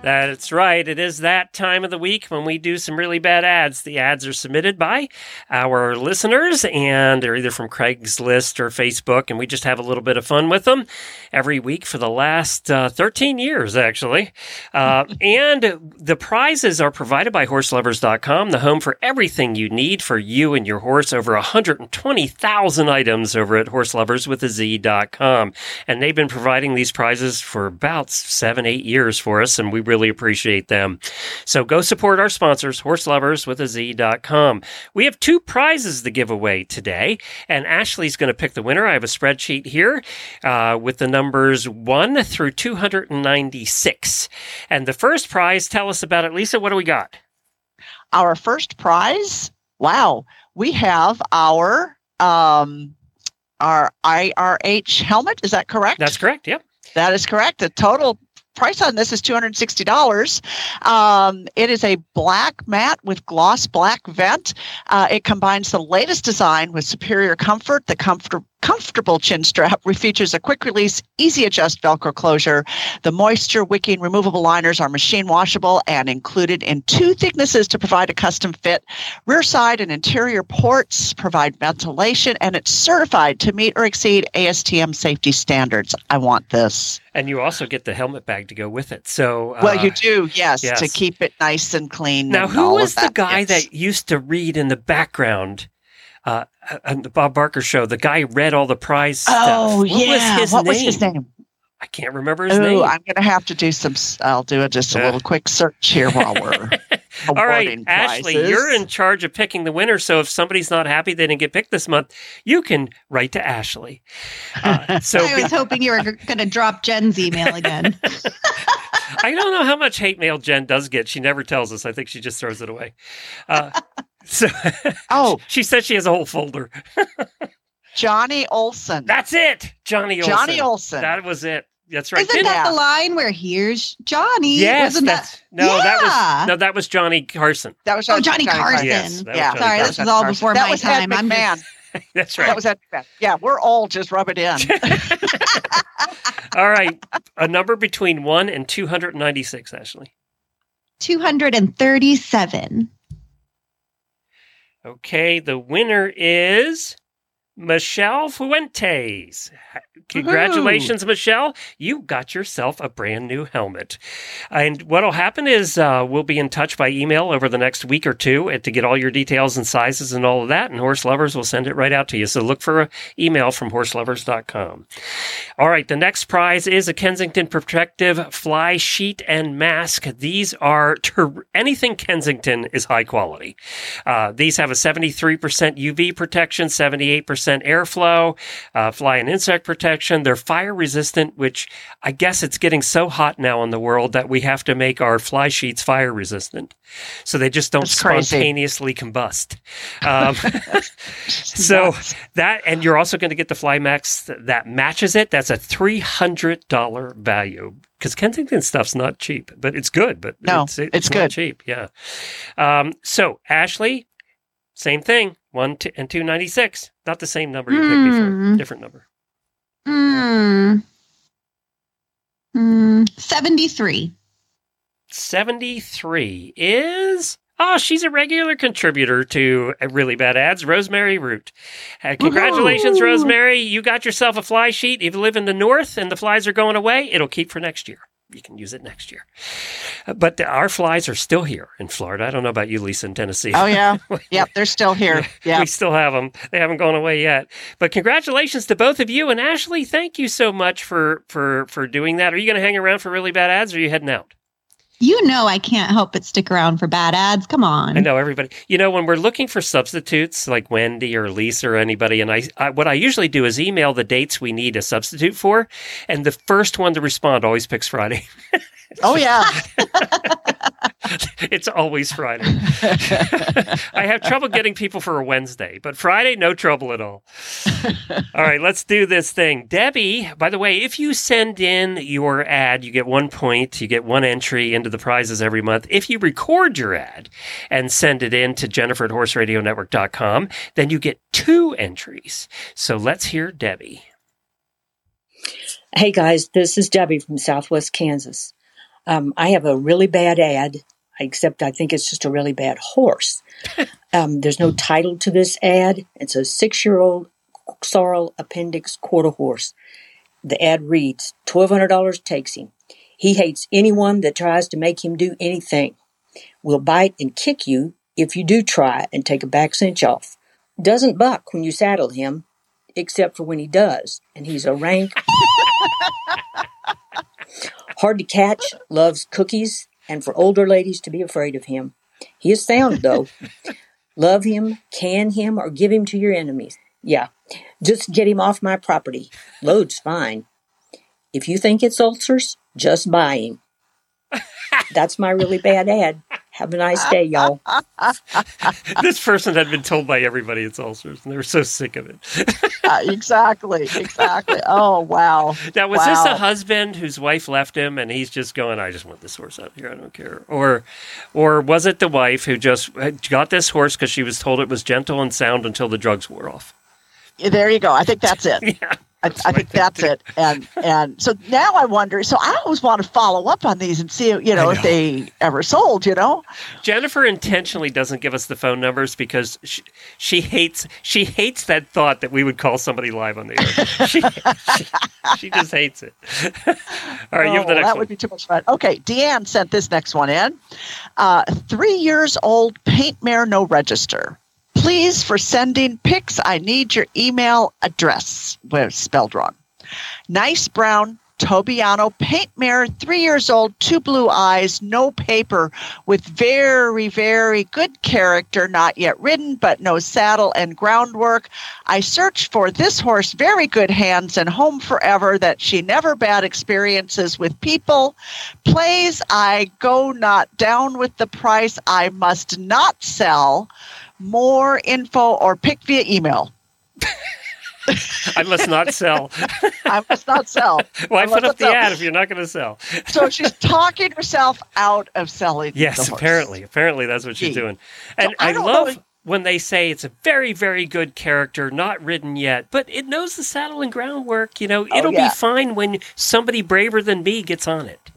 That's right. It is that time of the week when we do some really bad ads. The ads are submitted by our listeners, and they're either from Craigslist or Facebook, and we just have a little bit of fun with them every week for the last uh, 13 years, actually. Uh, [laughs] and the prizes are provided by horseloverz.com, the home for everything you need for you and your horse. Over 120,000 items over at horselovers with a horseloverswithaz.com. And they've been providing these prizes for about seven, eight years for us, and we really appreciate them. So go support our sponsors, horseloverswithaz.com. We have two prizes to give away today, and Ashley's going to pick the winner. I have a spreadsheet here uh, with the numbers 1 through 296. And the first prize, tell us about it. Lisa, what do we got? Our first prize, wow, we have our um, our IRH helmet. Is that correct? That's correct. Yep. That is correct. The total price on this is $260. Um, it is a black mat with gloss black vent. Uh, it combines the latest design with superior comfort. The comfort comfortable chin strap features a quick release, easy adjust Velcro closure. The moisture wicking removable liners are machine washable and included in two thicknesses to provide a custom fit. Rear side and interior ports provide ventilation and it's certified to meet or exceed ASTM safety standards. I want this. And you also get the helmet bag to go with it. So, uh, well, you do, yes, yes, to keep it nice and clean. Now, and who was the guy Yes. that used to read in the background? Uh, on the Bob Barker show, the guy read all the prize stuff. Oh What yeah, was his what name? was his name? I can't remember his Oh, name. I'm going to have to do some. I'll do a, just a Yeah. little quick search here while we're [laughs] All right, awarding Ashley, prizes. you're in charge of picking the winner. So if somebody's not happy they didn't get picked this month, you can write to Ashley. Uh, [laughs] so I was hoping you were going to drop Jen's email again. [laughs] I don't know how much hate mail Jen does get. She never tells us. I think she just throws it away. Uh, so, oh, [laughs] she said she has a whole folder. [laughs] Johnny Olson. That's it, Johnny Olson. Johnny Olson. That was it. That's right. Isn't Didn't- that the line where here's Johnny? Yes, Wasn't that's that? no. That Yeah. was no. That was Johnny Carson. That was Oh, Johnny Carson. Yes, yeah, Johnny Sorry, Carson. this was all before that my was time. Ed I'm McMahon. just, [laughs] That's That was Ed McMahon. Yeah, we're all Just rub it in. All right, a number between one and two hundred ninety-six. Ashley. 237. Okay, the winner is Michelle Fuentes. Congratulations, Michelle. You got yourself a brand new helmet. And what'll happen is uh, we'll be in touch by email over the next week or two to get all your details and sizes and all of that. And Horse Lovers will send it right out to you. So look for an email from horseloverz.com. All right, the next prize is a Kensington Protective Fly Sheet and Mask. These are ter- anything Kensington is high quality. Uh, these have a 73% UV protection, 78% airflow, uh, fly and insect protection. They're fire resistant, which I guess it's getting so hot now in the world that we have to make our fly sheets fire resistant. So they just don't That's crazy. spontaneously combust. Um, [laughs] [laughs] so that, and you're also going to get the Fly Max that matches it. That's a $300 value because Kensington stuff's not cheap, but it's good, but No, it's, it's not good. cheap. Yeah. Um, so Ashley, same thing, one two, and 296. Not the same number you picked before, Hmm. different number. Mm. Mm, 73. 73 is. Oh, she's a regular contributor to uh, Really Bad Ads, Rosemary Root. Uh, congratulations, Woohoo! Rosemary. You got yourself a fly sheet. If you live in the north and the flies are going away, it'll keep for next year. You can use it next year. Uh, But our flies are still here in Florida. I don't know about you, Lisa, in Tennessee. Oh yeah. [laughs] Yep, they're still here. [laughs] Yeah. We still have them. They haven't gone away yet. But congratulations to both of you and Ashley. Thank you so much for for for doing that. Are you going to hang around for really bad ads, or are you heading out? You know I can't help but stick around for bad ads. Come on. I know everybody. You know, when we're looking for substitutes like Wendy or Lisa or anybody, and I, I, what I usually do is email the dates we need a substitute for, and the first one to respond always picks Friday. Oh yeah. [laughs] [laughs] [laughs] it's always Friday. [laughs] I have trouble getting people for a Wednesday, but Friday, no trouble at all. all right, let's do this thing. Debbie, by the way, if you send in your ad, you get one point, you get one entry into the prizes every month. If you record your ad and send it in to Jennifer at horseradionetwork.com, then you get two entries. So let's hear Debbie. Hey guys, this is Debbie from Southwest Kansas. Um, I have a really bad ad, except I think it's just a really bad horse. [laughs] Um, there's no title to this ad. It's a six year old sorrel appendix quarter horse. The ad reads $1,200 takes him. He hates anyone that tries to make him do anything. Will bite and kick you if you do try and take a back cinch off. Doesn't buck when you saddle him, except for when he does, and he's a rank [laughs] Hard to catch, loves cookies, and for older ladies to be afraid of him. He is sound, though. Love him, can him, or give him to your enemies. Yeah, just get him off my property. Load's fine. If you think it's ulcers, just buy him. That's my really bad ad. Have a nice day, y'all. [laughs] this person had been told by everybody it's ulcers, and they were so sick of it. uh, exactly, exactly. Oh wow. Now was wow. this a husband whose wife left him, and he's just going, "I just want this horse out of here. I don't care," or, or was it the wife who just got this horse because she was told it was gentle and sound until the drugs wore off? There you go. I think that's it. [laughs] yeah. I, I, think that's it. And [laughs] and so now I wonder. So I always want to follow up on these and see, you know, know, if they ever sold. You know, Jennifer intentionally doesn't give us the phone numbers because she, she hates she hates that thought that we would call somebody live on the air. [laughs] She, she, she just hates it. [laughs] All right, oh, you have the next that one. would be too much fun. Okay, Deanne sent this next one in. Uh, three years old paint mare no register. Please, for sending pics, I need your email address. Well, spelled wrong. Nice brown Tobiano paint mare, three years old, two blue eyes, no paper, with very, very good character, not yet ridden, but no saddle and groundwork. I searched for this horse, very good hands and home forever, that she never bad experiences with people. Plays, I go not down with the price. I must not sell more info or pick via email. I must not sell. I must not sell. [laughs] Why I put up the sell. ad if you're not going to sell? so she's talking herself out of selling. Yes, apparently. Apparently that's what she's doing. And I I, love know- when they say it's a very, very good character, not ridden yet, but it knows the saddle and groundwork. You know, Oh, it'll yeah. be fine when somebody braver than me gets on it.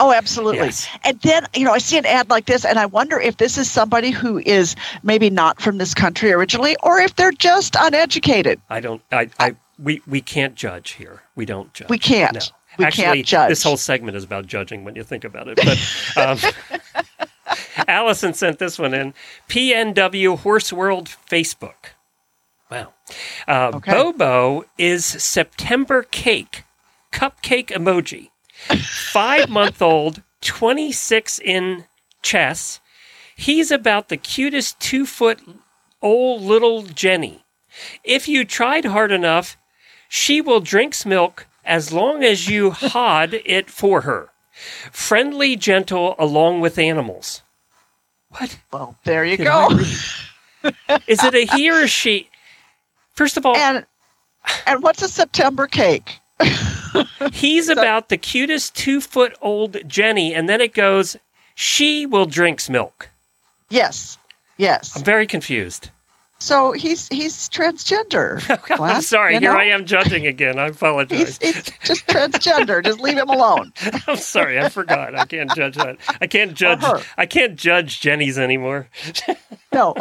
Oh, absolutely. Yes. And then, you know, I see an ad like this, and I wonder if this is somebody who is maybe not from this country originally, or if they're just uneducated. I don't. I. I we we can't judge here. We don't judge. We can't. No. We Actually, can't judge. this whole segment is about judging when you think about it. But um, [laughs] Allison sent this one in. PNW Horse World Facebook. Wow. Uh, Okay. Bobo is September cake, cupcake emoji. Five month old, 26 in chess. He's about the cutest two foot old little Jenny. If you tried hard enough, she will drink's milk as long as you hod it for her. Friendly, gentle, along with animals. What? Well, there you Did go. Is it a he or a she? First of all, And and what's a September cake? [laughs] he's about the cutest two foot old Jenny, and then it goes, she will drink's milk. Yes, yes. I'm very confused. So he's he's transgender. [laughs] I'm sorry. you Here know? I am judging again. I apologize. He's, he's just transgender. just leave him alone. [laughs] I'm sorry. I forgot. I can't judge that. I can't judge. I can't judge Jenny's anymore. [laughs] No,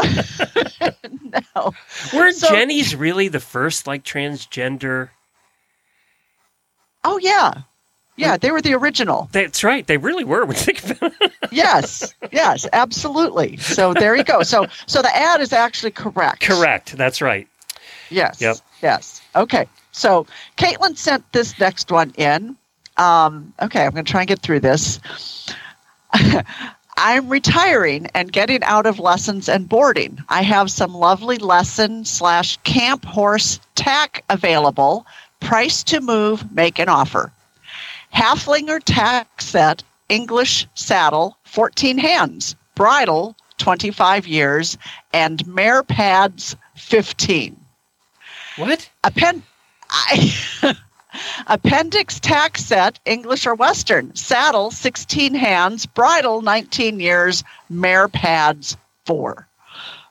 no. Weren't So- Jenny's really the first like transgender? Oh yeah, yeah. They were the original. That's right. They really were. [laughs] When you think about it. Yes, yes, absolutely. So there you go. So so the ad is actually correct. Correct. That's right. Yes. Yep. Yes. Okay. So Caitlin sent this next one in. Um, okay, I'm going to try and get through this. [laughs] I'm retiring and getting out of lessons and boarding. I have some lovely lesson slash camp horse tack available. Price to move, make an offer. Halflinger tack set, English saddle, 14 hands, bridle, 25 years, and mare pads, 15. What? Appen- I- [laughs] Appendix tack set, English or Western. Saddle, 16 hands. Bridle, 19 years. Mare pads, 4.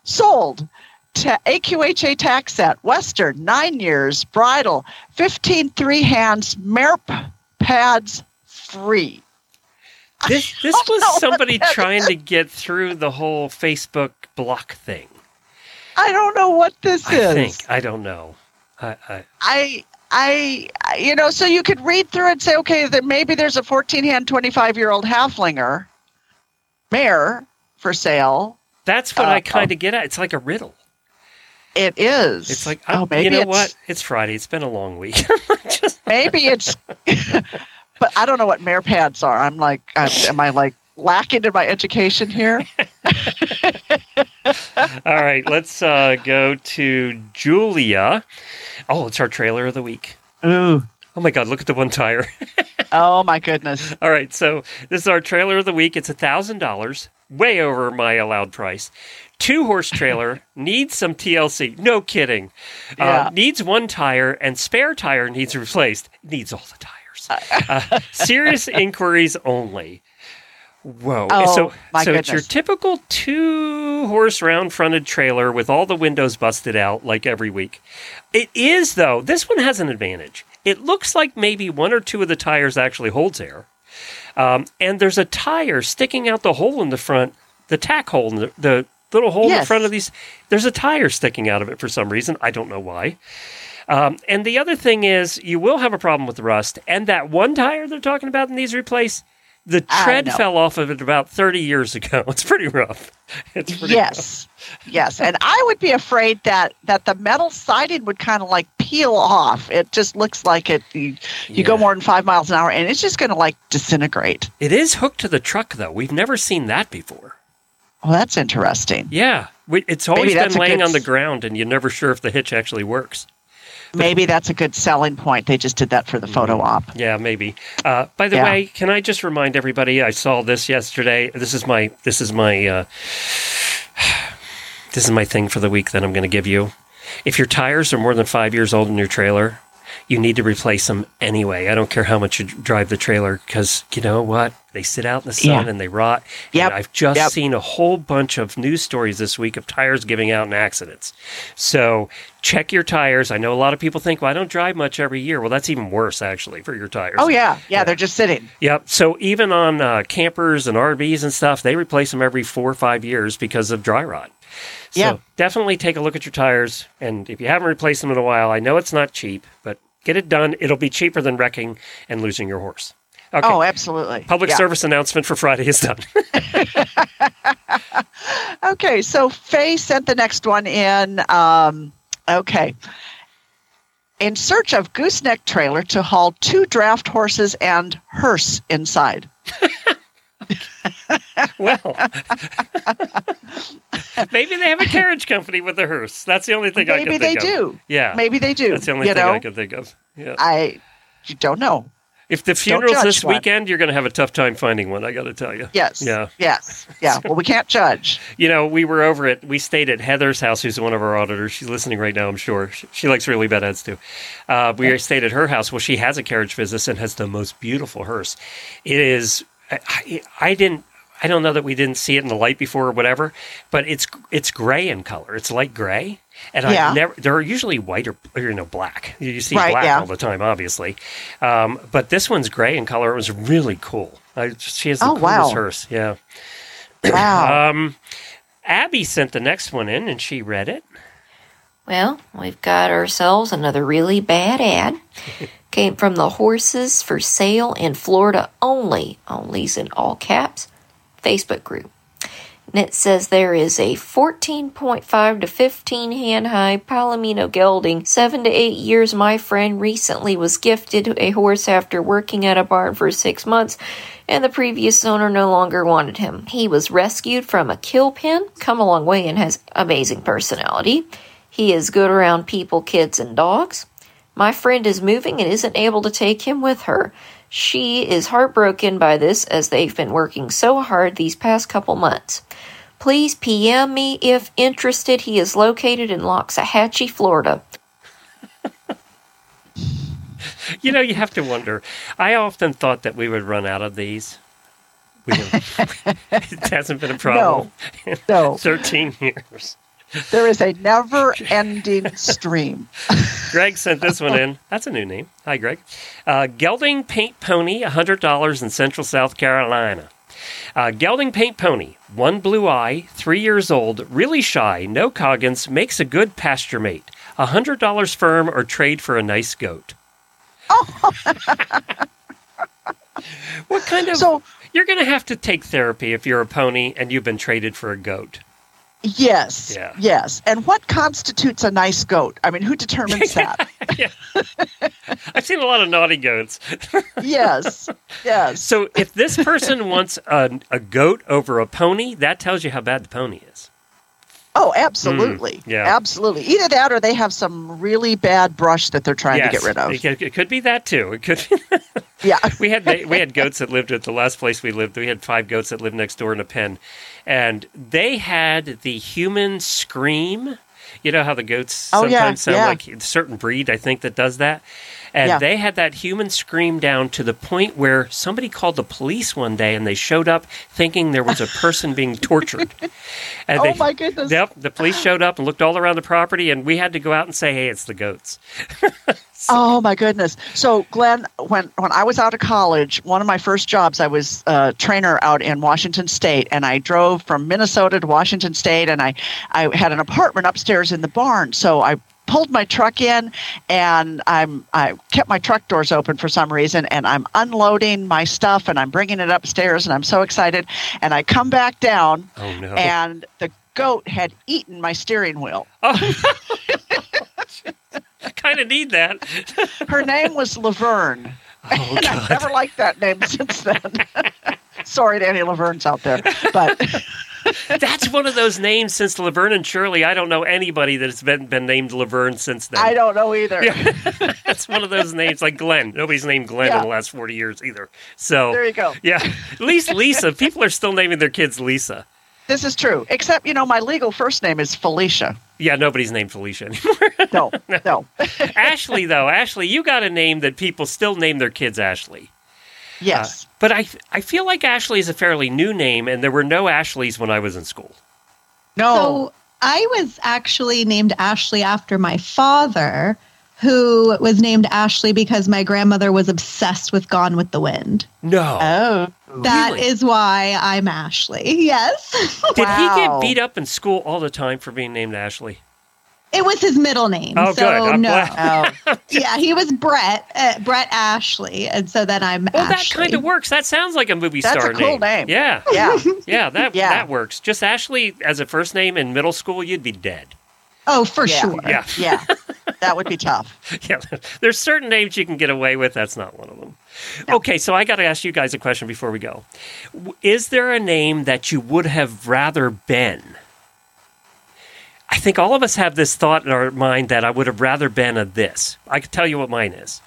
Sold. Ta- AQHA tax set, Western, 9 years. Bridle, 15 three hands. Mare p- pads, free. This [laughs] this was somebody trying is. to get through the whole Facebook block thing. I don't know what this I is. think I don't know. I, I I, I, you know, so you could read through and say, okay, that maybe there's a 14 hand, 25 year old halflinger mare for sale. that's what Uh, I kind of get at. It's like a riddle. It is. It's like oh, maybe you know it's, what? It's Friday. It's been a long week. [laughs] Just- [laughs] Maybe it's, [laughs] but I don't know what mare pads are. I'm like, I'm, am I like lacking in my education here? All right, let's uh, go to Julia. Oh, it's our trailer of the week. Ooh. Oh my God! Look at the one tire. Oh my goodness. All right, so this is our trailer of the week. It's a thousand dollars, way over my allowed price. Two horse trailer [laughs] needs some TLC. No kidding. Yeah. Uh, needs one tire and spare tire needs replaced. Needs all the tires. Uh, [laughs] serious inquiries only. Whoa! Oh, so, so it's your typical two horse round fronted trailer with all the windows busted out like every week. It is though. This one has an advantage. It looks like maybe one or two of the tires actually holds air. Um, and there's a tire sticking out the hole in the front, the tack hole in the, the little hole in front of these. There's a tire sticking out of it for some reason. I don't know why. Um, and the other thing is, you will have a problem with rust. And that one tire they're talking about in these replace, the tread fell off of it about 30 years ago. [laughs] It's pretty rough. It's pretty rough. Yes. Yes. And I would be afraid that that the metal siding would kind of like peel off. It just looks like it you, you go more than five miles an hour and it's just gonna like disintegrate. It is hooked to the truck, though. We've never seen that before. Well, that's interesting. Yeah. We, it's always Maybe been laying good on the ground, and you're never sure if the hitch actually works. Maybe that's a good selling point. They just did that for the photo op. Yeah, maybe. Uh, by the Yeah. way, can I just remind everybody? I saw this yesterday. This is my this is my uh, [sighs] this is my thing for the week that I'm going to give you. If your tires are more than five years old in your trailer, you need to replace them anyway. I don't care how much you drive the trailer because you know what? They sit out in the sun Yeah. and they rot. Yeah. I've just Yep. seen a whole bunch of news stories this week of tires giving out in accidents. So check your tires. I know a lot of people think, well, I don't drive much every year. Well, that's even worse actually for your tires. Oh yeah. yeah, they're just sitting. Yep. So even on uh, campers and RVs and stuff, they replace them every four or five years because of dry rot. So Yeah. definitely take a look at your tires. And if you haven't replaced them in a while, I know it's not cheap, but get it done. It'll be cheaper than wrecking and losing your horse. Okay. Oh, absolutely. Public Yeah. service announcement for Friday is done. [laughs] Okay, so Faye sent the next one in. Um, okay. In search of gooseneck trailer to haul two draft horses and hearse inside. [laughs] well, [laughs] [laughs] maybe they have a carriage company with a hearse. That's the only thing I Maybe can they think of. do. Yeah. Maybe they do. That's the only you thing know? I can think of. Yeah. I don't know. if the funeral's this one. weekend, you're going to have a tough time finding one, I got to tell you. Yes. Yeah. Yes. Yeah. Well, we can't judge. [laughs] You know, we were over at, we stayed at Heather's house, who's one of our auditors. She's listening right now, I'm sure. She, she likes really bad ads too. Uh, we stayed at her house. Well, she has a carriage business and has the most beautiful hearse. It is, I, I, I didn't, I don't know that we didn't see it in the light before or whatever, but it's it's gray in color. It's light gray, and Yeah. I never. They're usually white or, or you know black. You see Right, black yeah. all the time, obviously, um, but this one's gray in color. It was really cool. I, she has the Oh, coolest wow. hearse. Yeah. Wow. [clears throat] Um, Abby sent the next one in, and she read it. Well, we've got ourselves another really bad ad. [laughs] Came from the Horses for Sale in Florida Only, on these in all caps, Facebook group. And it says there is a 14.5 to 15 hand high Palomino gelding. Seven to eight years, my friend recently was gifted a horse after working at a barn for six months, and the previous owner no longer wanted him. He was rescued from a kill pen, come a long way, and has amazing personality. He is good around people, kids, and dogs. My friend is moving and isn't able to take him with her. She is heartbroken by this as they've been working so hard these past couple months. Please PM me if interested. He is located in Loxahatchee, Florida. [laughs] You know, you have to wonder. I often thought that we would run out of these. We have, [laughs] it hasn't been a problem [laughs] in no. 13 years. There is a never [laughs] ending stream. [laughs] Greg sent this one in. That's a new name. Hi, Greg. Uh, Gelding Paint Pony, $100 in Central South Carolina. Uh, Gelding Paint Pony, one blue eye, three years old, really shy, no coggins, makes a good pasture mate. $100 firm or trade for a nice goat. Oh! [laughs] what kind of. So- you're going to have to take therapy if you're a pony and you've been traded for a goat. Yes. Yeah. Yes. And what constitutes a nice goat? I mean, who determines [laughs] that? [laughs] I've seen a lot of naughty goats. [laughs] yes. Yes. So if this person wants a, a goat over a pony, that tells you how bad the pony is. Oh, absolutely. Mm, yeah. Absolutely. Either that or they have some really bad brush that they're trying Yes, to get rid of. It, could- it could be that too. It could. [laughs] yeah. we had we had goats that lived at the last place we lived. We had five goats that lived next door in a pen, and they had the human scream. You know how the goats Oh, yeah, sometimes sound yeah. like a certain breed, I think, that does that. And Yeah. they had that human scream down to the point where somebody called the police one day and they showed up thinking there was a person being tortured. [laughs] And Oh, they, my goodness. Yep, the police showed up and looked all around the property, and we had to go out and say, hey, it's the goats. [laughs] Oh my goodness! So, Glenn, when when I was out of college, one of my first jobs, I was a trainer out in Washington State, and I drove from Minnesota to Washington State, and I I had an apartment upstairs in the barn. So I pulled my truck in, and I'm I kept my truck doors open for some reason, and I'm unloading my stuff, and I'm bringing it upstairs, and I'm so excited, and I come back down, Oh, no. and the goat had eaten my steering wheel. Oh, [laughs] [laughs] kind of need that. [laughs] Her name was Laverne. Oh, [laughs] and I've never liked that name since then. Sorry to any Lavernes out there, but That's one of those names since Laverne and Shirley. I don't know anybody that's been, been named Laverne since then. I don't know either. Yeah. That's one of those names like Glenn. Nobody's named Glenn Yeah. in the last 40 years either. So There you go. Yeah. At least Lisa. People are still naming their kids Lisa. This is true. Except, you know, my legal first name is Felicia. Yeah, nobody's named Felicia anymore. [laughs] [laughs] No, no. Ashley, though, Ashley, you got a name that people still name their kids Ashley. Yes. Uh, but I, I feel like Ashley is a fairly new name, and there were no Ashleys when I was in school. No. So I was actually named Ashley after my father, who was named Ashley because my grandmother was obsessed with Gone with the Wind. No. Oh. That is why I'm Ashley. Yes. [laughs] Did he get beat up in school all the time for being named Ashley? It was his middle name. Oh, so good. I'm no. glad. [laughs] yeah, he was Brett, uh, Brett Ashley, and so then I'm Well, that kind of works. That sounds like a movie That's star a cool name. Yeah. Yeah. [laughs] Yeah, that Yeah. that works. Just Ashley as a first name in middle school, you'd be dead. Oh, for Yeah. sure. Yeah. Yeah. That would be tough. [laughs] Yeah. There's certain names you can get away with. That's not one of them. Okay, so I got to ask you guys a question before we go. Is there a name that you would have rather been? I think all of us have this thought in our mind that I would have rather been a this. I can tell you what mine is.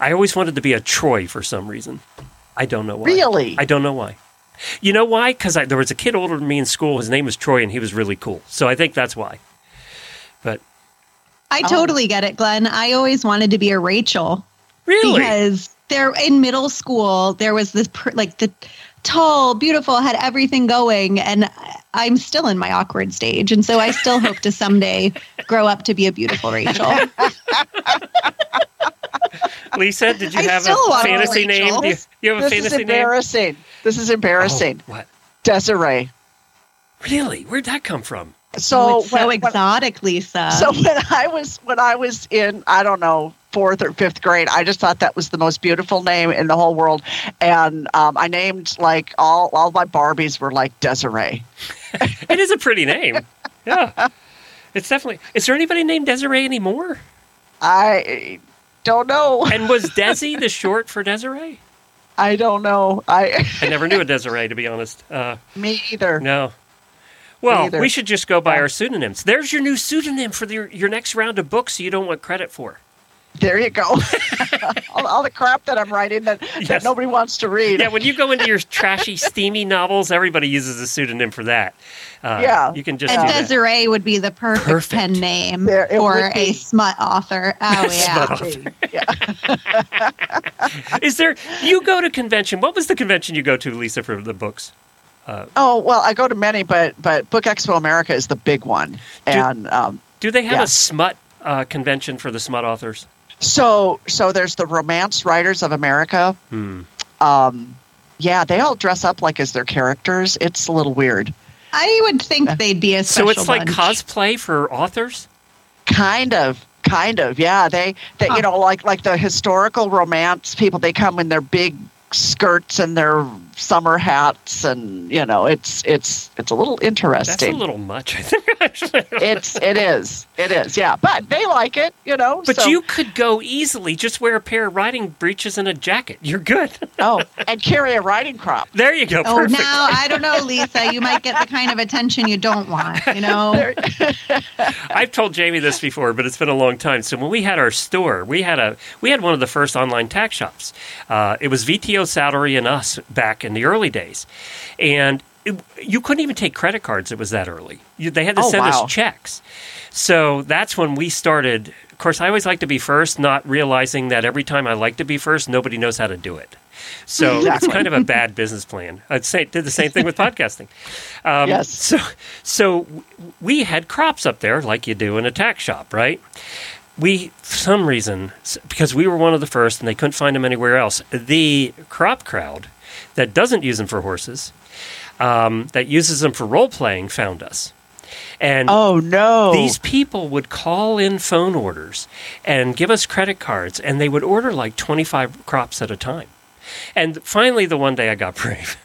I always wanted to be a Troy for some reason. I don't know why. Really? I don't know why. You know why? Because there was a kid older than me in school. His name was Troy, and he was really cool. So I think that's why. But I Oh. totally get it, Glenn. I always wanted to be a Rachel. Really? Because there in middle school, there was this pr- like the tall, beautiful, had everything going, and I'm still in my awkward stage, and so I still hope to someday [laughs] grow up to be a beautiful Rachel. [laughs] Lisa, did you I have still a want a fantasy name? Rachel. Do you, you have a this is fantasy name? embarrassing. This is embarrassing. Oh, what? Desiree. Really? Where'd that come from? So oh, it's so when- when- exotic, Lisa. So [laughs] when I was when I was in I don't know fourth or fifth grade. I just thought that was the most beautiful name in the whole world, and um, I named like all all my Barbies were like Desiree. [laughs] it is a pretty name. Yeah, it's definitely. Is there anybody named Desiree anymore? I don't know. And was Desi the short for Desiree? I don't know. I I never knew a Desiree to be honest. Uh, [laughs] me either. no. Well, either. we should just go by our pseudonyms. There's your new pseudonym for the, your next round of books you don't want credit for. There you go. [laughs] all, all the crap that I'm writing that, that nobody wants to read. Yeah, when you go into your trashy, steamy novels, everybody uses a pseudonym for that. Uh, Yeah. you can just and do that. Desiree would be the perfect, Perfect. pen name There, for [laughs] a smut author. Oh [laughs] yeah. Smut author. Is there? You go to convention. What was the convention you go to, Lisa, for the books? Oh well, I go to many, but but Book Expo America is the big one, and um, Do they have a smut uh, convention for the smut authors? so so there's the Romance Writers of America. Hmm. Um, yeah, they all dress up like as their characters. It's a little weird. I would think they'd be a So it's like bunch. cosplay for authors. Kind of, kind of. Yeah, they they you know like like the historical romance people. They come in their big skirts and their summer hats, and you know it's it's it's a little interesting. That's a little much, I think. [laughs] Actually. it's it is it is yeah, but they like it. You know, But so- you could go easily. Just wear a pair of riding breeches and a jacket. You're good. [laughs] oh and carry a riding crop. There you go. Oh, Perfect. now I don't know, Lisa. You might get the kind of attention you don't want. You know. [laughs] I've told Jamie this before, but it's been a long time. So when we had our store, we had a we had one of the first online tax shops. Uh, it was VTO Salary and us back in the early days, and it, you couldn't even take credit cards. It was that early. You, they had to Oh, send wow. us checks. So that's when we started. Of course, I always like to be first, not realizing that every time I like to be first, nobody knows how to do it. So [laughs] it's kind of a bad business plan. I'd say did the same thing with [laughs] podcasting. Um, Yes. So so we had crops up there like you do in a tack shop, right? We, for some reason, because we were one of the first and they couldn't find them anywhere else, the crop crowd that doesn't use them for horses, um, that uses them for role playing, found us. And Oh no! these people would call in phone orders and give us credit cards, and they would order like 25 crops at a time. And finally, the one day I got [laughs] brave,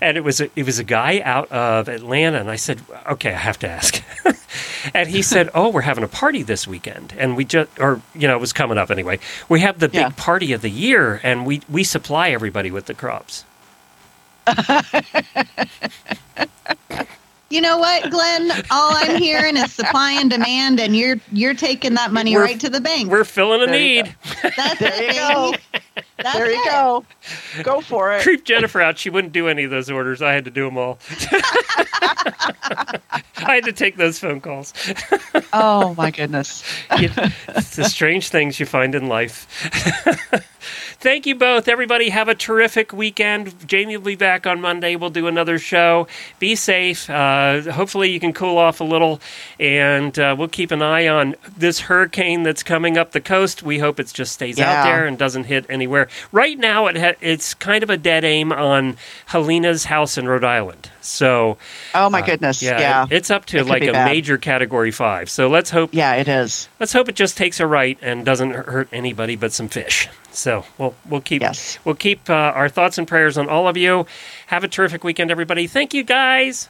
and it was a, it was a guy out of Atlanta, and I said, "Okay, I have to ask." [laughs] and he [laughs] said, "Oh, we're having a party this weekend, and we just, or you know, it was coming up anyway. We have the big Yeah. party of the year, and we we supply everybody with the crops." [laughs] You know what, Glenn? All I'm hearing is supply and demand, and you're you're taking that money We're- right to the bank. We're filling a There you need. [laughs] That's there it, you go. That's There you it. go. Go for it. Creep Jennifer out. She wouldn't do any of those orders. I had to do them all. [laughs] I had to take those phone calls. Oh my goodness. It's the strange things you find in life. Thank you both. Everybody have a terrific weekend. Jamie will be back on Monday. We'll do another show. Be safe. Uh, hopefully, you can cool off a little. And uh, we'll keep an eye on this hurricane that's coming up the coast. We hope it just stays out there and doesn't hit anywhere. Right now, it ha- it's kind of a dead aim on Helena's house in Rhode Island. So, Oh my uh, goodness. yeah, Yeah. it- it's up to It like a bad. major category five. So let's hope yeah, it is. let's hope it just takes a right and doesn't hurt anybody but some fish. So we'll we'll keep Yes. we'll keep uh, our thoughts and prayers on all of you. Have a terrific weekend, everybody. Thank you, guys.